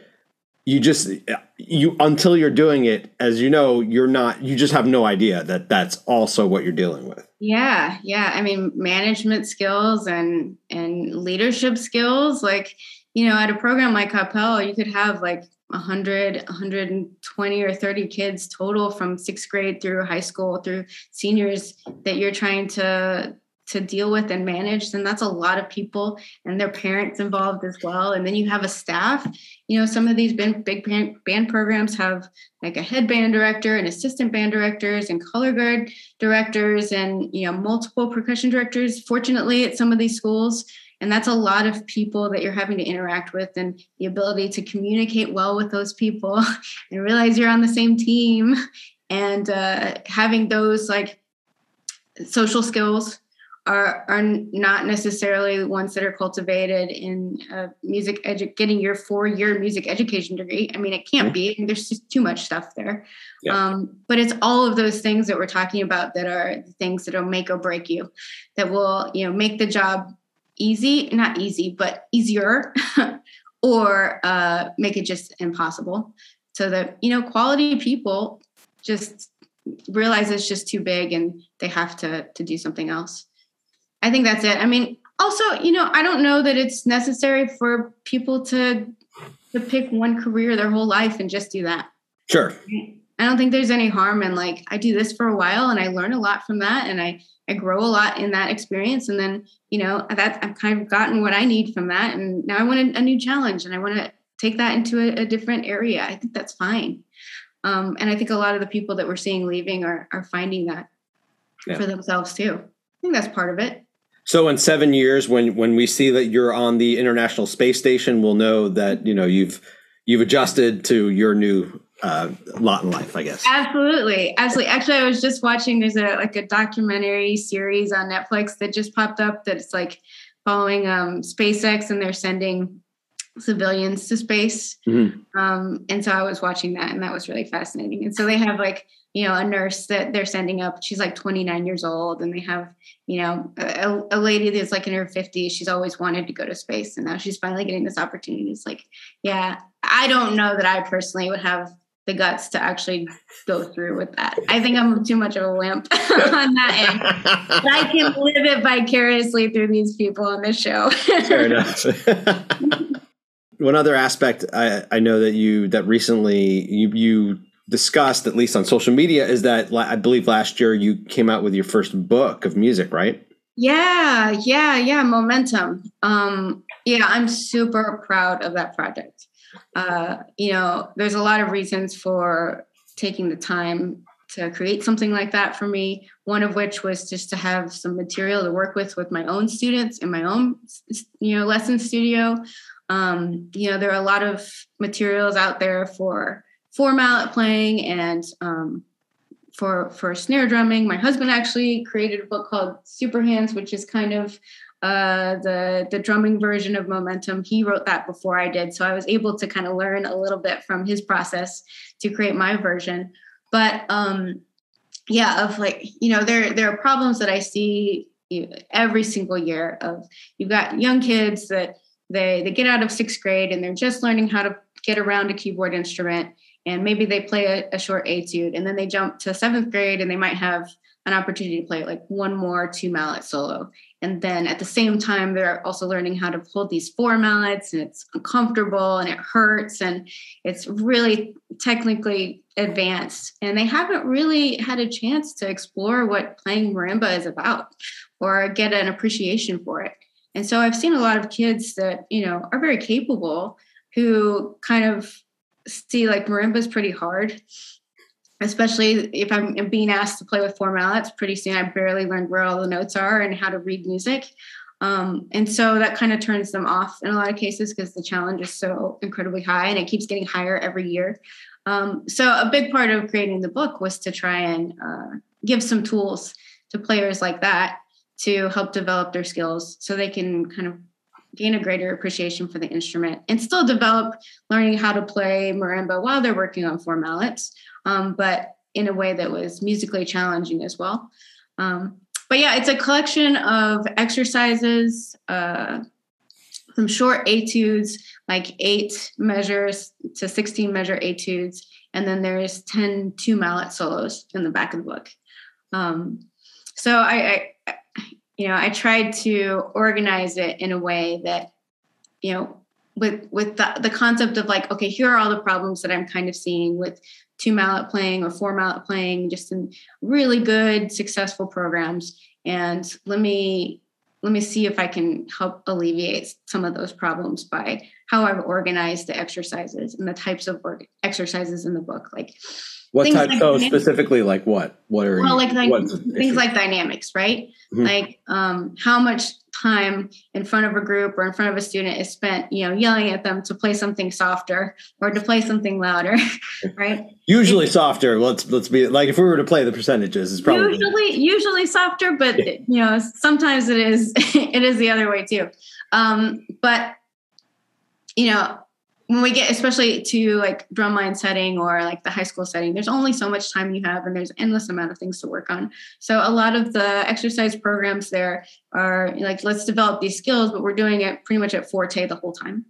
you just you until you're doing it as you know you're not you just have no idea that that's also what you're dealing with. Yeah yeah. I mean management skills and and leadership skills like you know at a program like coppell you could have like 100 120 or 30 kids total from sixth grade through high school through seniors that you're trying to to deal with and manage then that's a lot of people and their parents involved as well. And then you have a staff. You know some of these big, band programs have like a head band director and assistant band directors and color guard directors and you know multiple percussion directors fortunately at some of these schools. And that's a lot of people that you're having to interact with and the ability to communicate well with those people and realize you're on the same team. And uh, having those like social skills are are not necessarily ones that are cultivated in uh, music edu- getting your four year music education degree. I mean, it can't mm-hmm. be. There's just too much stuff there. Yeah. Um, but it's all of those things that we're talking about that are things that'll make or break you, that will you know make the job easy, not easy, but easier, or uh, make it just impossible. So that you know, quality people just realize it's just too big and they have to to do something else. I think that's it. I mean, also, you know, I don't know that it's necessary for people to to pick one career their whole life and just do that. Sure. I don't think there's any harm in like I do this for a while and I learn a lot from that and I I grow a lot in that experience and then you know that I've kind of gotten what I need from that and now I want a, a new challenge and I want to take that into a, a, different area. I think that's fine. Um, and I think a lot of the people that we're seeing leaving are are finding that yeah. for themselves too. I think that's part of it. So in seven years, when when we see that you're on the International Space Station, we'll know that you know you've you've adjusted to your new uh, lot in life, I guess. Absolutely, absolutely. Actually, I was just watching. There's a like a documentary series on Netflix that just popped up. That's like following um, SpaceX, and they're sending civilians to space. Mm-hmm. Um, and so I was watching that, and that was really fascinating. And so they have like you know a nurse that they're sending up. She's like 29 years old, and they have you know a, a lady that's like in her 50s. She's always wanted to go to space, and now she's finally getting this opportunity. It's like, yeah, I don't know that I personally would have the guts to actually go through with that. I think I'm too much of a wimp on that end. But I can live it vicariously through these people on this show. Fair enough. One other aspect I, I know that you that recently you you discussed at least on social media is that I believe last year you came out with your first book of music, right? Yeah, yeah, yeah. Momentum. Um, yeah, I'm super proud of that project uh, you know, there's a lot of reasons for taking the time to create something like that for me. One of which was just to have some material to work with with my own students in my own, you know, lesson studio. Um, you know, there are a lot of materials out there for for mallet playing and um, for for snare drumming. My husband actually created a book called Super Hands, which is kind of uh, the the drumming version of Momentum. He wrote that before I did, so I was able to kind of learn a little bit from his process to create my version. But um, yeah, of like you know, there there are problems that I see every single year. Of you've got young kids that they they get out of sixth grade and they're just learning how to get around a keyboard instrument and maybe they play a, a, short etude and then they jump to seventh grade and they might have an opportunity to play like one more two mallet solo and then at the same time, they're also learning how to hold these four mallets, and it's uncomfortable and it hurts, and it's really technically advanced. And they haven't really had a chance to explore what playing marimba is about or get an appreciation for it. And so I've seen a lot of kids that, you know, are very capable who kind of see like marimba is pretty hard especially if I'm being asked to play with four mallets, pretty soon I barely learned where all the notes are and how to read music. Um, and so that kind of turns them off in a lot of cases because the challenge is so incredibly high and it keeps getting higher every year. Um, so a big part of creating the book was to try and uh, give some tools to players like that to help develop their skills so they can kind of gain a greater appreciation for the instrument and still develop learning how to play marimba while they're working on four mallets um, but in a way that was musically challenging as well. Um, but yeah, it's a collection of exercises, uh, some short etudes, like eight measures to 16 measure etudes, and then there's 10 two mallet solos in the back of the book. Um, so I, I, you know, I tried to organize it in a way that, you know, with with the, the concept of like, okay, here are all the problems that I'm kind of seeing with two mallet playing or four mallet playing, just in really good, successful programs. And let me let me see if I can help alleviate some of those problems by how I've organized the exercises and the types of work exercises in the book. Like what type? Like so specifically, like what? What are well, like, things like dynamics, right? Mm-hmm. Like um, how much time in front of a group or in front of a student is spent, you know, yelling at them to play something softer or to play something louder, right? Usually softer. Let's let's be like if we were to play the percentages, it's probably usually usually softer, but yeah. you know, sometimes it is it is the other way too. Um, but you know, when we get especially to like drumline setting or like the high school setting there's only so much time you have and there's endless amount of things to work on so a lot of the exercise programs there are like let's develop these skills but we're doing it pretty much at forte the whole time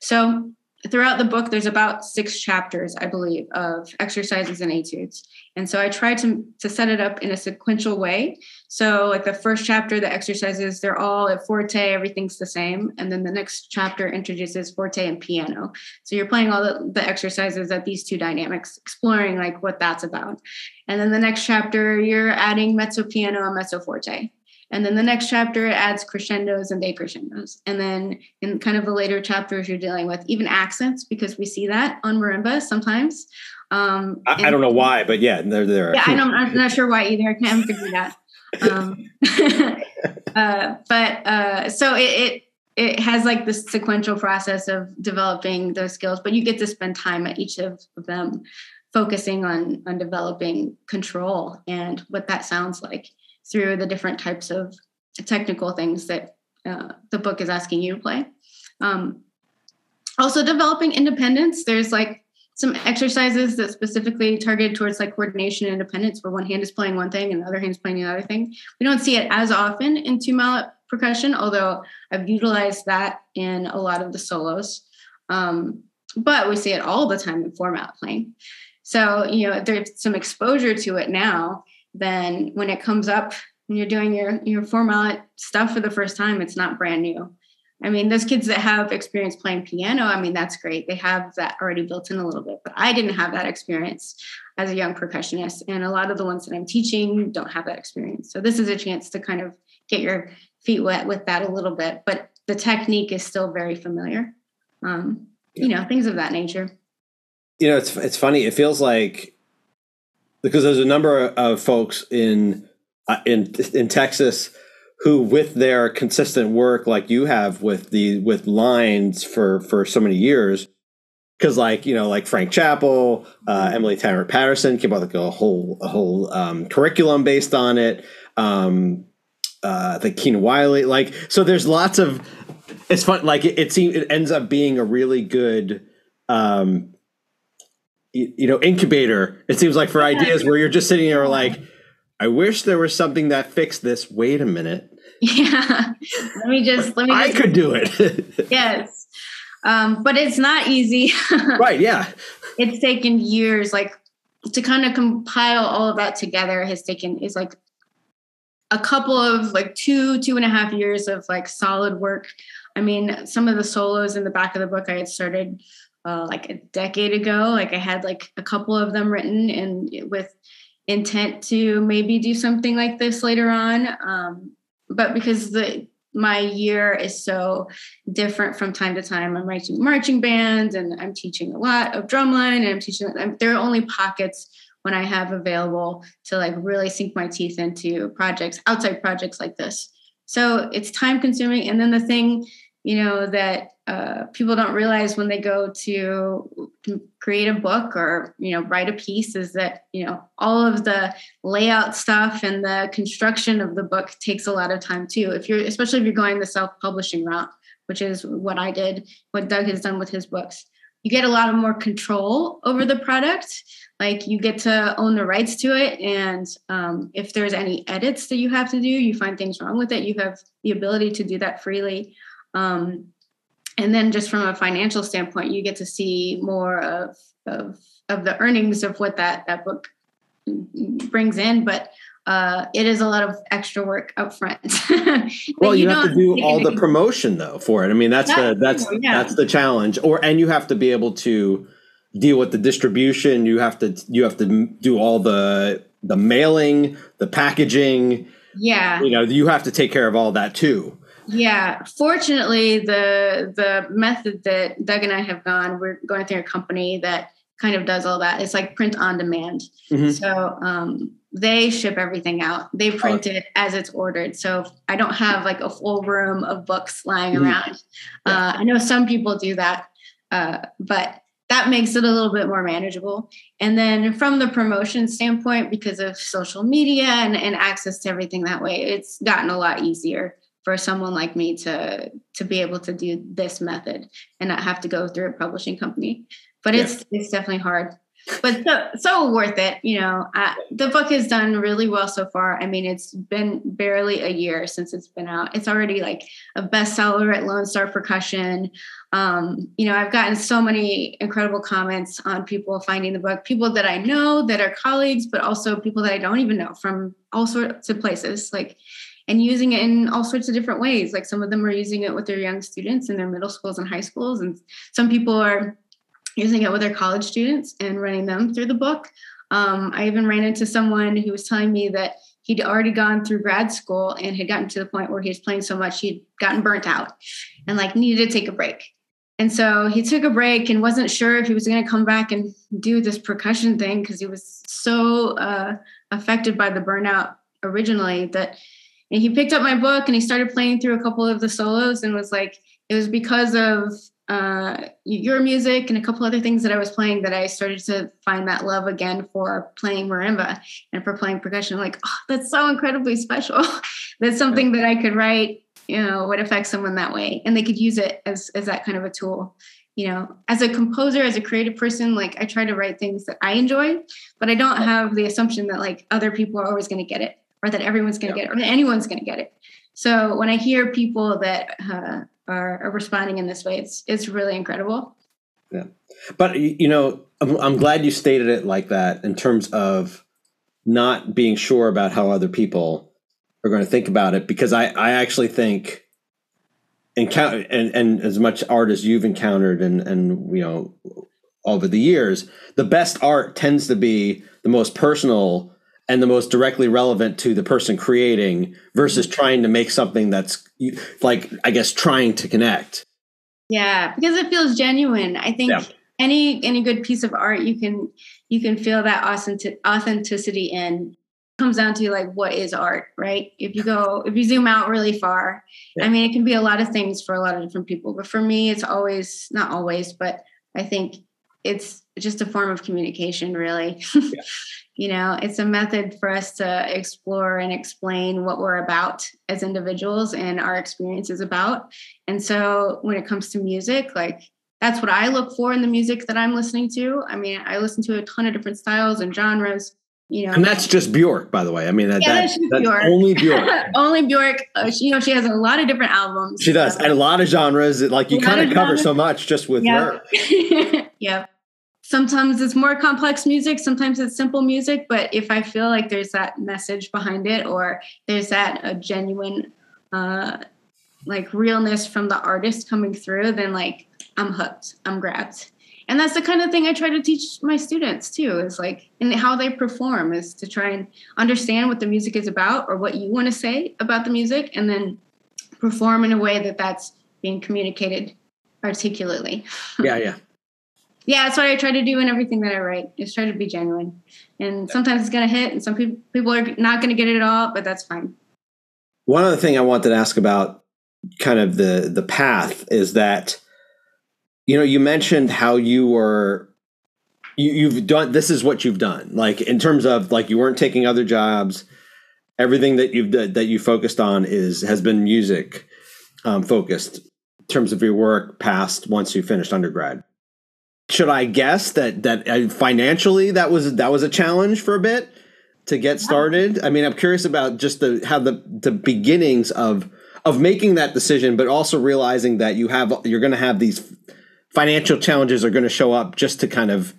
so throughout the book, there's about six chapters, I believe, of exercises and etudes. And so I tried to, to set it up in a sequential way. So, like the first chapter, the exercises, they're all at forte, everything's the same. And then the next chapter introduces forte and piano. So you're playing all the, the exercises at these two dynamics, exploring like what that's about. And then the next chapter, you're adding mezzo piano and mezzo forte. And then the next chapter adds crescendos and decrescendos. And then in kind of the later chapters, you're dealing with even accents because we see that on marimba sometimes. Um, I, I, don't know why, but yeah, they're there. Yeah, I don't, I'm not sure why either. I can't figure that. Um, uh, but uh, so it, it it has like this sequential process of developing those skills, but you get to spend time at each of them, focusing on on developing control and what that sounds like through the different types of technical things that uh, the book is asking you to play. Um, also, developing independence. There's like some exercises that specifically targeted towards like coordination and independence, where one hand is playing one thing and the other hand is playing the other thing. We don't see it as often in two mallet percussion, although I've utilized that in a lot of the solos. Um, but we see it all the time in four mallet playing. So, you know, if there's some exposure to it now then when it comes up when you're doing your your four mallet stuff for the first time, it's not brand new. I mean, those kids that have experience playing piano, I mean, that's great. They have that already built in a little bit, but I didn't have that experience as a young percussionist. And a lot of the ones that I'm teaching don't have that experience. So this is a chance to kind of get your feet wet with that a little bit, but the technique is still very familiar. Um, yeah. You know, things of that nature. You know, it's it's funny. It feels like because there's a number of folks in uh, in in Texas who with their consistent work like you have with the with lines for for so many years because like you know like frank chappell uh, emily tanner patterson came out with like a whole a whole um, curriculum based on it. Um uh i think keenan wiley like so there's lots of it's fun like it, it seems it ends up being a really good um you know incubator it seems like for ideas where you're just sitting there like i wish there was something that fixed this. Wait a minute. Yeah. Let me just let me just, i could do it. Yes. Um, but it's not easy. Right yeah. It's taken years like to kind of compile all of that together has taken is like a couple of like two two and a half years of like solid work. I mean some of the solos in the back of the book i had started uh, like a decade ago. Like I had like a couple of them written and with intent to maybe do something like this later on. Um, but because the my year is so different from time to time. I'm writing marching bands and I'm teaching a lot of drumline and I'm teaching. I'm, there are only pockets when I have available to like really sink my teeth into projects, outside projects like this. So it's time consuming. And then the thing, you know, that uh, people don't realize when they go to create a book or you know write a piece is that you know all of the layout stuff and the construction of the book takes a lot of time too. If you're especially if you're going the self-publishing route which is what i did what doug has done with his books you get a lot of more control over the product. Like you get to own the rights to it. And um, if there's any edits that you have to do you find things wrong with it you have the ability to do that freely. Um, and then just from a financial standpoint you get to see more of of of the earnings of what that that book brings in but uh, it is a lot of extra work up front. well, you, you have to do all the promotion though for it. I mean, that's, that's the that's yeah. that's the challenge. Or and you have to be able to deal with the distribution. You have to you have to do all the the mailing, the packaging. Yeah, you know, you have to take care of all that too. Yeah, fortunately, the the method that Doug and I have gone, we're going through a company that kind of does all that. It's like print on demand. Mm-hmm. So um, they ship everything out. They print oh. it as it's ordered. So I don't have like a full room of books lying mm-hmm. around. Yeah. Uh, I know some people do that, uh, but that makes it a little bit more manageable. And then from the promotion standpoint, because of social media and, and access to everything that way, it's gotten a lot easier for someone like me to to be able to do this method and not have to go through a publishing company but yeah. it's it's definitely hard but so, so worth it. You know, uh, the book has done really well so far. I mean, it's been barely a year since it's been out. It's already like a bestseller at Lone Star Percussion. Um, you know, I've gotten so many incredible comments on people finding the book, people that I know that are colleagues, but also people that I don't even know from all sorts of places. Like, and using it in all sorts of different ways. Like some of them are using it with their young students in their middle schools and high schools, and some people are using it with their college students and running them through the book. Um, I even ran into someone who was telling me that he'd already gone through grad school and had gotten to the point where he was playing so much he'd gotten burnt out and like needed to take a break. And so he took a break and wasn't sure if he was going to come back and do this percussion thing because he was so uh, affected by the burnout originally that and he picked up my book and he started playing through a couple of the solos and was like it was because of uh, your music and a couple other things that I was playing that I started to find that love again for playing marimba and for playing percussion. I'm like, oh, that's so incredibly special. that's something that I could write, you know, would affect someone that way. And they could use it as, as that kind of a tool. You know, as a composer, as a creative person, like I try to write things that I enjoy, but I don't have the assumption that like other people are always going to get it or that everyone's going to yeah. get it or that anyone's going to get it. So when I hear people that uh, are, are, responding in this way, it's it's really incredible. Yeah, but you know, I'm, I'm glad you stated it like that in terms of not being sure about how other people are going to think about it because I I actually think encounter and and as much art as you've encountered and and you know over the years, the best art tends to be the most personal and the most directly relevant to the person creating versus mm-hmm. trying to make something that's like i guess trying to connect yeah because it feels genuine i think yeah. any any good piece of art you can you can feel that authenticity in it comes down to like what is art right if you go if you zoom out really far yeah. i mean it can be a lot of things for a lot of different people but for me it's always not always but i think it's just a form of communication really yeah. You know it's a method for us to explore and explain what we're about as individuals and our experiences about. And so when it comes to music like that's what i look for in the music that i'm listening to. I mean i listen to a ton of different styles and genres you know. And that's just bjork by the way. I mean that, yeah, that, that's bjork. only bjork. Only bjork. Uh, she, you know she has a lot of different albums. She does. So. and a lot of genres like you kind of cover genres. so much just with her. Yep sometimes it's more complex music sometimes it's simple music but if i feel like there's that message behind it or there's that a genuine uh like realness from the artist coming through then like i'm hooked i'm grabbed. And that's the kind of thing i try to teach my students too is like and how they perform is to try and understand what the music is about or what you want to say about the music and then perform in a way that that's being communicated articulately. Yeah yeah yeah, that's what I try to do in everything that I write. Is try to be genuine. And sometimes it's gonna hit, and some people people are not gonna get it at all, but that's fine. One other thing I wanted to ask about, kind of the the path, is that you know you mentioned how you were you, you've done this is what you've done like in terms of like you weren't taking other jobs everything that you've that you focused on is has been music um, focused in terms of your work past once you finished undergrad should I guess that that uh, financially that was that was a challenge for a bit to get started? I mean, I'm curious about just the how the the beginnings of of making that decision, but also realizing that you have you're going to have these financial challenges are going to show up just to kind of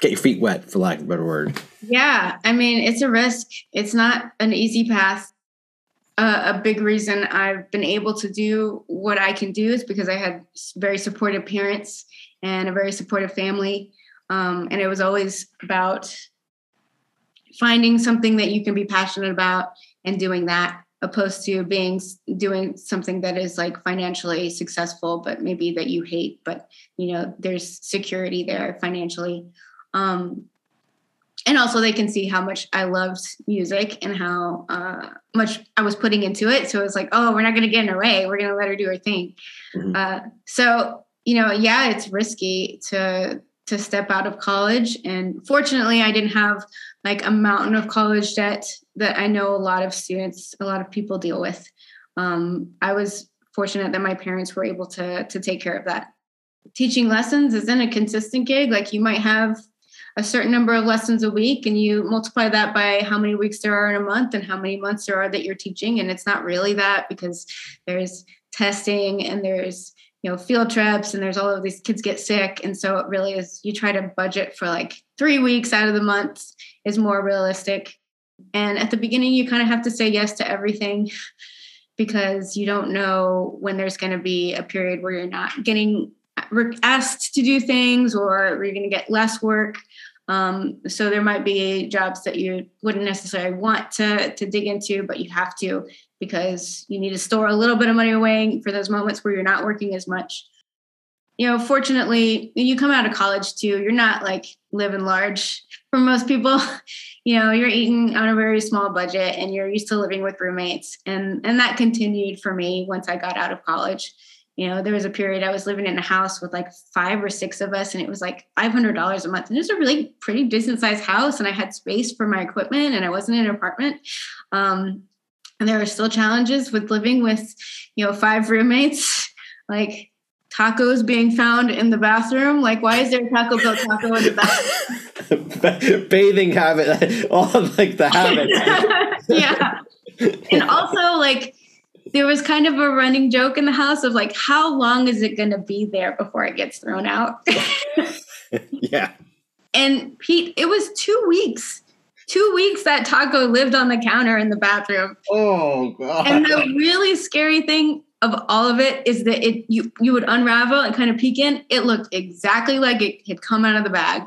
get your feet wet, for lack of a better word. Yeah, I mean, it's a risk. It's not an easy path. Uh, a big reason I've been able to do what I can do is because I had very supportive parents and a very supportive family. Um, and it was always about finding something that you can be passionate about and doing that opposed to being doing something that is like financially successful but maybe that you hate but you know there's security there financially um, and also they can see how much i loved music and how uh, much i was putting into it so it was like oh we're not going to get in her way we're going to let her do her thing mm-hmm. uh, so you know, yeah, it's risky to to step out of college. And fortunately, I didn't have like a mountain of college debt that I know a lot of students, a lot of people deal with. Um, I was fortunate that my parents were able to to take care of that. Teaching lessons isn't a consistent gig. Like you might have a certain number of lessons a week and you multiply that by how many weeks there are in a month and how many months there are that you're teaching and it's not really that because there's testing and there's you know field trips and there's all of these kids get sick. And so it really is you try to budget for like three weeks out of the month is more realistic. And at the beginning you kind of have to say yes to everything because you don't know when there's going to be a period where you're not getting asked to do things or you're going to get less work. Um, so there might be jobs that you wouldn't necessarily want to to dig into but you have to because you need to store a little bit of money away for those moments where you're not working as much. You know, fortunately, you come out of college too, you're not like living large for most people. you know, you're eating on a very small budget and you're used to living with roommates. And and that continued for me once I got out of college. You know, there was a period I was living in a house with like five or six of us, and it was like five hundred dollars a month. And it was a really pretty decent sized house, and I had space for my equipment, and I wasn't in an apartment. Um, and there are still challenges with living with you know five roommates like tacos being found in the bathroom. Like why is there a taco bell taco in the bathroom? Bathing habit all like the habits. Yeah. And also like there was kind of a running joke in the house of like how long is it going to be there before it gets thrown out? Yeah. And pete it was two weeks two weeks that taco lived on the counter in the bathroom. Oh god. And the really scary thing of all of it is that it you you would unravel and kind of peek in. It looked exactly like it had come out of the bag.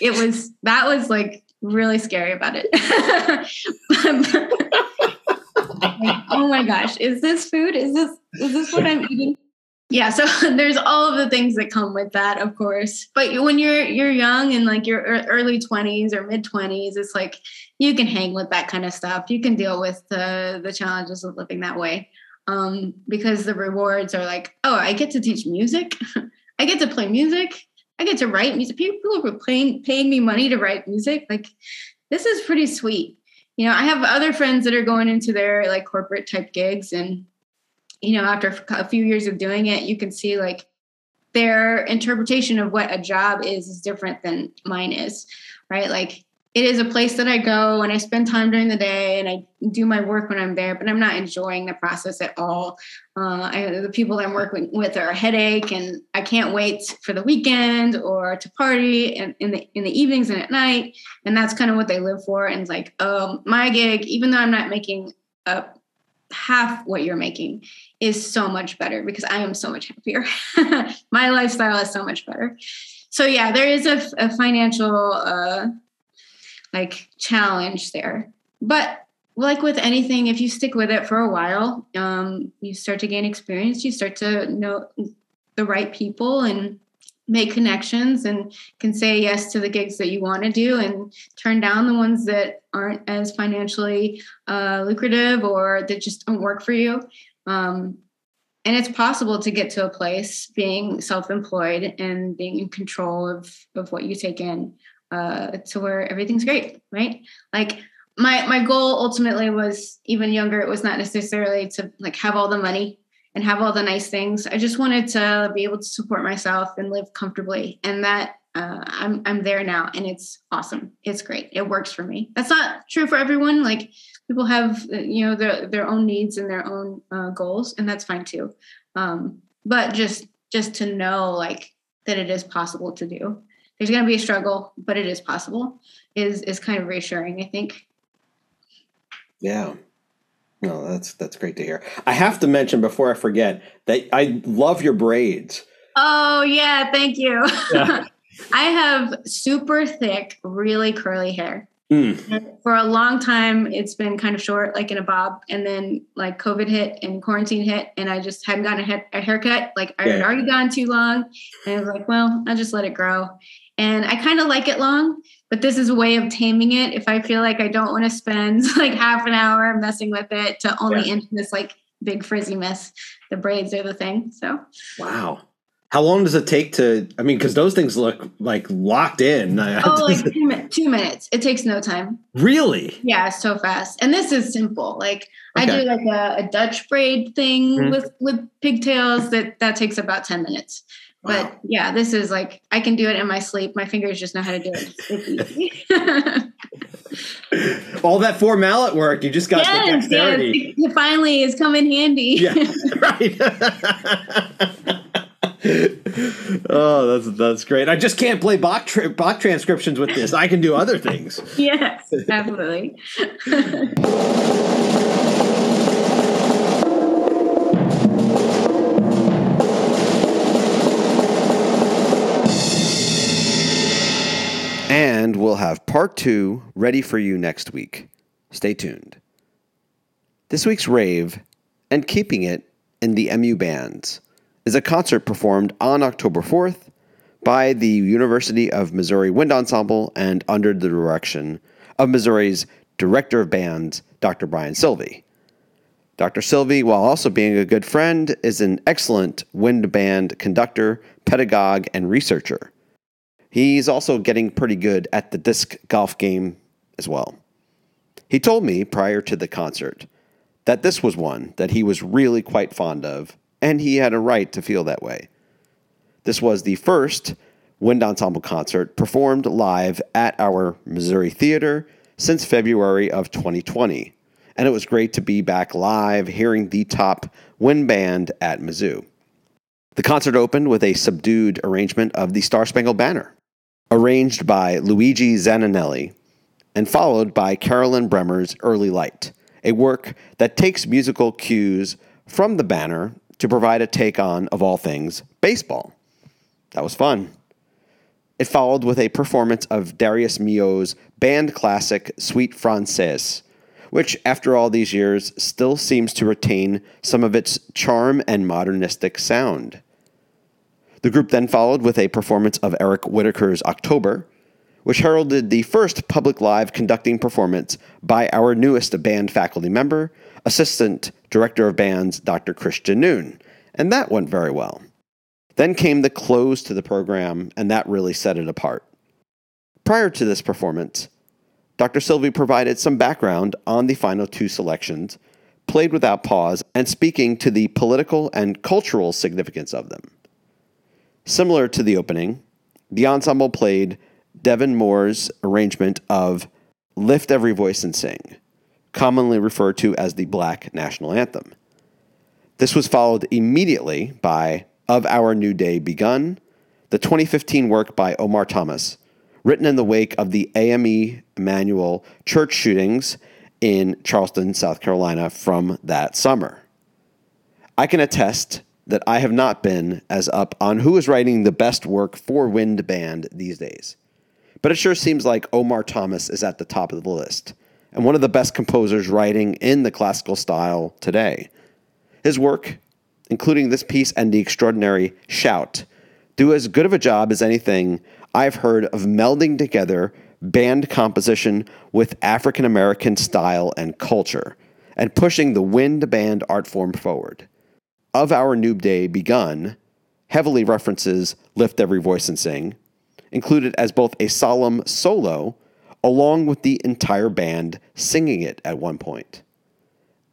It was that was like really scary about it. like, oh my gosh, is this food? Is this is this what I'm eating? Yeah so there's all of the things that come with that of course. But when you're you're young and like your early 20s or mid 20s it's like you can hang with that kind of stuff. You can deal with the the challenges of living that way um, because the rewards are like oh i get to teach music. I get to play music. I get to write music. People are paying paying me money to write music. Like this is pretty sweet. You know i have other friends that are going into their like corporate type gigs and you know, after a few years of doing it, you can see like their interpretation of what a job is is different than mine is, right? Like it is a place that I go and I spend time during the day and I do my work when I'm there, but I'm not enjoying the process at all. Uh, I, the people I'm working with are a headache, and I can't wait for the weekend or to party and in the in the evenings and at night. And that's kind of what they live for. And it's like, um, my gig, even though I'm not making a half what you're making is so much better because I am so much happier. My lifestyle is so much better. So yeah, there is a, a financial uh, like challenge there, but like with anything, if you stick with it for a while, um, you start to gain experience. You start to know the right people and make connections and can say yes to the gigs that you want to do and turn down the ones that aren't as financially uh, lucrative or that just don't work for you. Um, and it's possible to get to a place being self-employed and being in control of, of what you take in uh, to where everything's great, right? Like my my goal ultimately was even younger. It was not necessarily to like have all the money and have all the nice things. I just wanted to be able to support myself and live comfortably. And that uh, I'm I'm there now, and it's awesome. It's great. It works for me. That's not true for everyone. Like people have uh, you know their their own needs and their own uh, goals, and that's fine too. Um, but just just to know like that it is possible to do. There's going to be a struggle, but it is possible. Is is kind of reassuring. I think. Yeah. No, that's that's great to hear. I have to mention before I forget that I love your braids. Oh yeah, thank you. Yeah. I have super thick, really curly hair. Mm. For a long time, it's been kind of short, like in a bob, and then like COVID hit and quarantine hit, and I just hadn't gotten a, a haircut. Like I had already gone too long, and I was like, "Well, I'll just let it grow." And I kind of like it long, but this is a way of taming it. If I feel like I don't want to spend like half an hour messing with it to only yeah. end this like big frizzy mess, the braids are the thing. So wow. How long does it take to? I mean, because those things look like locked in. Oh, like two, two, minutes. It takes no time. Really? Yeah, so fast. And this is simple. Like okay. I do like a, a Dutch braid thing mm-hmm. with with pigtails. That that takes about ten minutes But yeah, this is like I can do it in my sleep. My fingers just know how to do it. It's easy. All that four mallet work, you just got yes, the dexterity. Yes, it finally is come in handy. Yeah, right. oh, that's that's great. I just can't play Bach, tra- Bach transcriptions with this. I can do other things. Yes, absolutely. And we'll have part two ready for you next week. Stay tuned. This week's rave, and keeping it in the MU bands, is a concert performed on October 4th by the University of Missouri Wind Ensemble and under the direction of Missouri's Director of Bands, Dr. Brian Silvey. Dr. Silvey, while also being a good friend, is an excellent wind band conductor, pedagogue, and researcher. He's also getting pretty good at the disc golf game as well. He told me prior to the concert that this was one that he was really quite fond of, and he had a right to feel that way. This was the first wind ensemble concert performed live at our Missouri Theater since February of 2020, and it was great to be back live hearing the top wind band at Mizzou. The concert opened with a subdued arrangement of the Star Spangled Banner arranged by Luigi Zaninelli, and followed by Carolyn Bremer's Early Light, a work that takes musical cues from the banner to provide a take on, of all things, baseball. That was fun. It followed with a performance of Darius Milhaud's band classic Suite Francaise, which, after all these years, still seems to retain some of its charm and modernistic sound. The group then followed with a performance of Eric Whitacre's October, which heralded the first public live conducting performance by our newest band faculty member, Assistant Director of Bands Dr. Christian Noon, and that went very well. Then came the close to the program, and that really set it apart. Prior to this performance, Dr. Silvey provided some background on the final two selections, played without pause, and speaking to the political and cultural significance of them. Similar to the opening, the ensemble played Devin Moore's arrangement of Lift Every Voice and Sing, commonly referred to as the Black National Anthem. This was followed immediately by Of Our New Day Begun, the 2015 work by Omar Thomas, written in the wake of the AME Emanuel church shootings in Charleston, South Carolina from that summer. I can attest that I have not been as up on who is writing the best work for wind band these days. But it sure seems like Omar Thomas is at the top of the list, and one of the best composers writing in the classical style today. His work, including this piece and the extraordinary Shout, do as good of a job as anything I've heard of melding together band composition with African American style and culture, and pushing the wind band art form forward of our New Day begun heavily references Lift Every Voice and Sing, included as both a solemn solo along with the entire band singing it at one point.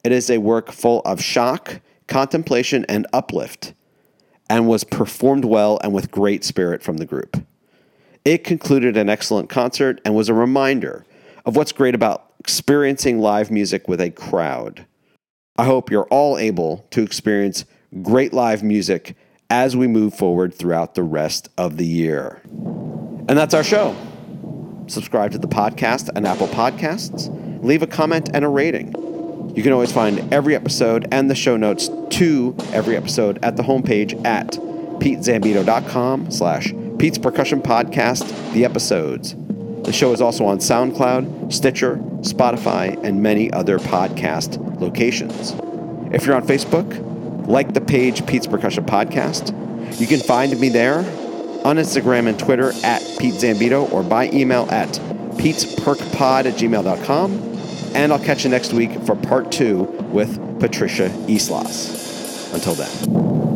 It is a work full of shock, contemplation, and uplift, and was performed well and with great spirit from the group. It concluded an excellent concert and was a reminder of what's great about experiencing live music with a crowd. I hope you're all able to experience great live music as we move forward throughout the rest of the year. And that's our show. Subscribe to the podcast on Apple Podcasts, leave a comment and a rating. You can always find every episode and the show notes to every episode at the homepage at petezambito.com slash Pete's Percussion Podcast, the episodes. The show is also on SoundCloud, Stitcher, Spotify, and many other podcast locations. If you're on Facebook, like the page Pete's Percussion Podcast. You can find me there on Instagram and Twitter at Pete Zambito or by email at petesperkpod at gmail.com. And I'll catch you next week for part two with Patricia Islas. Until then.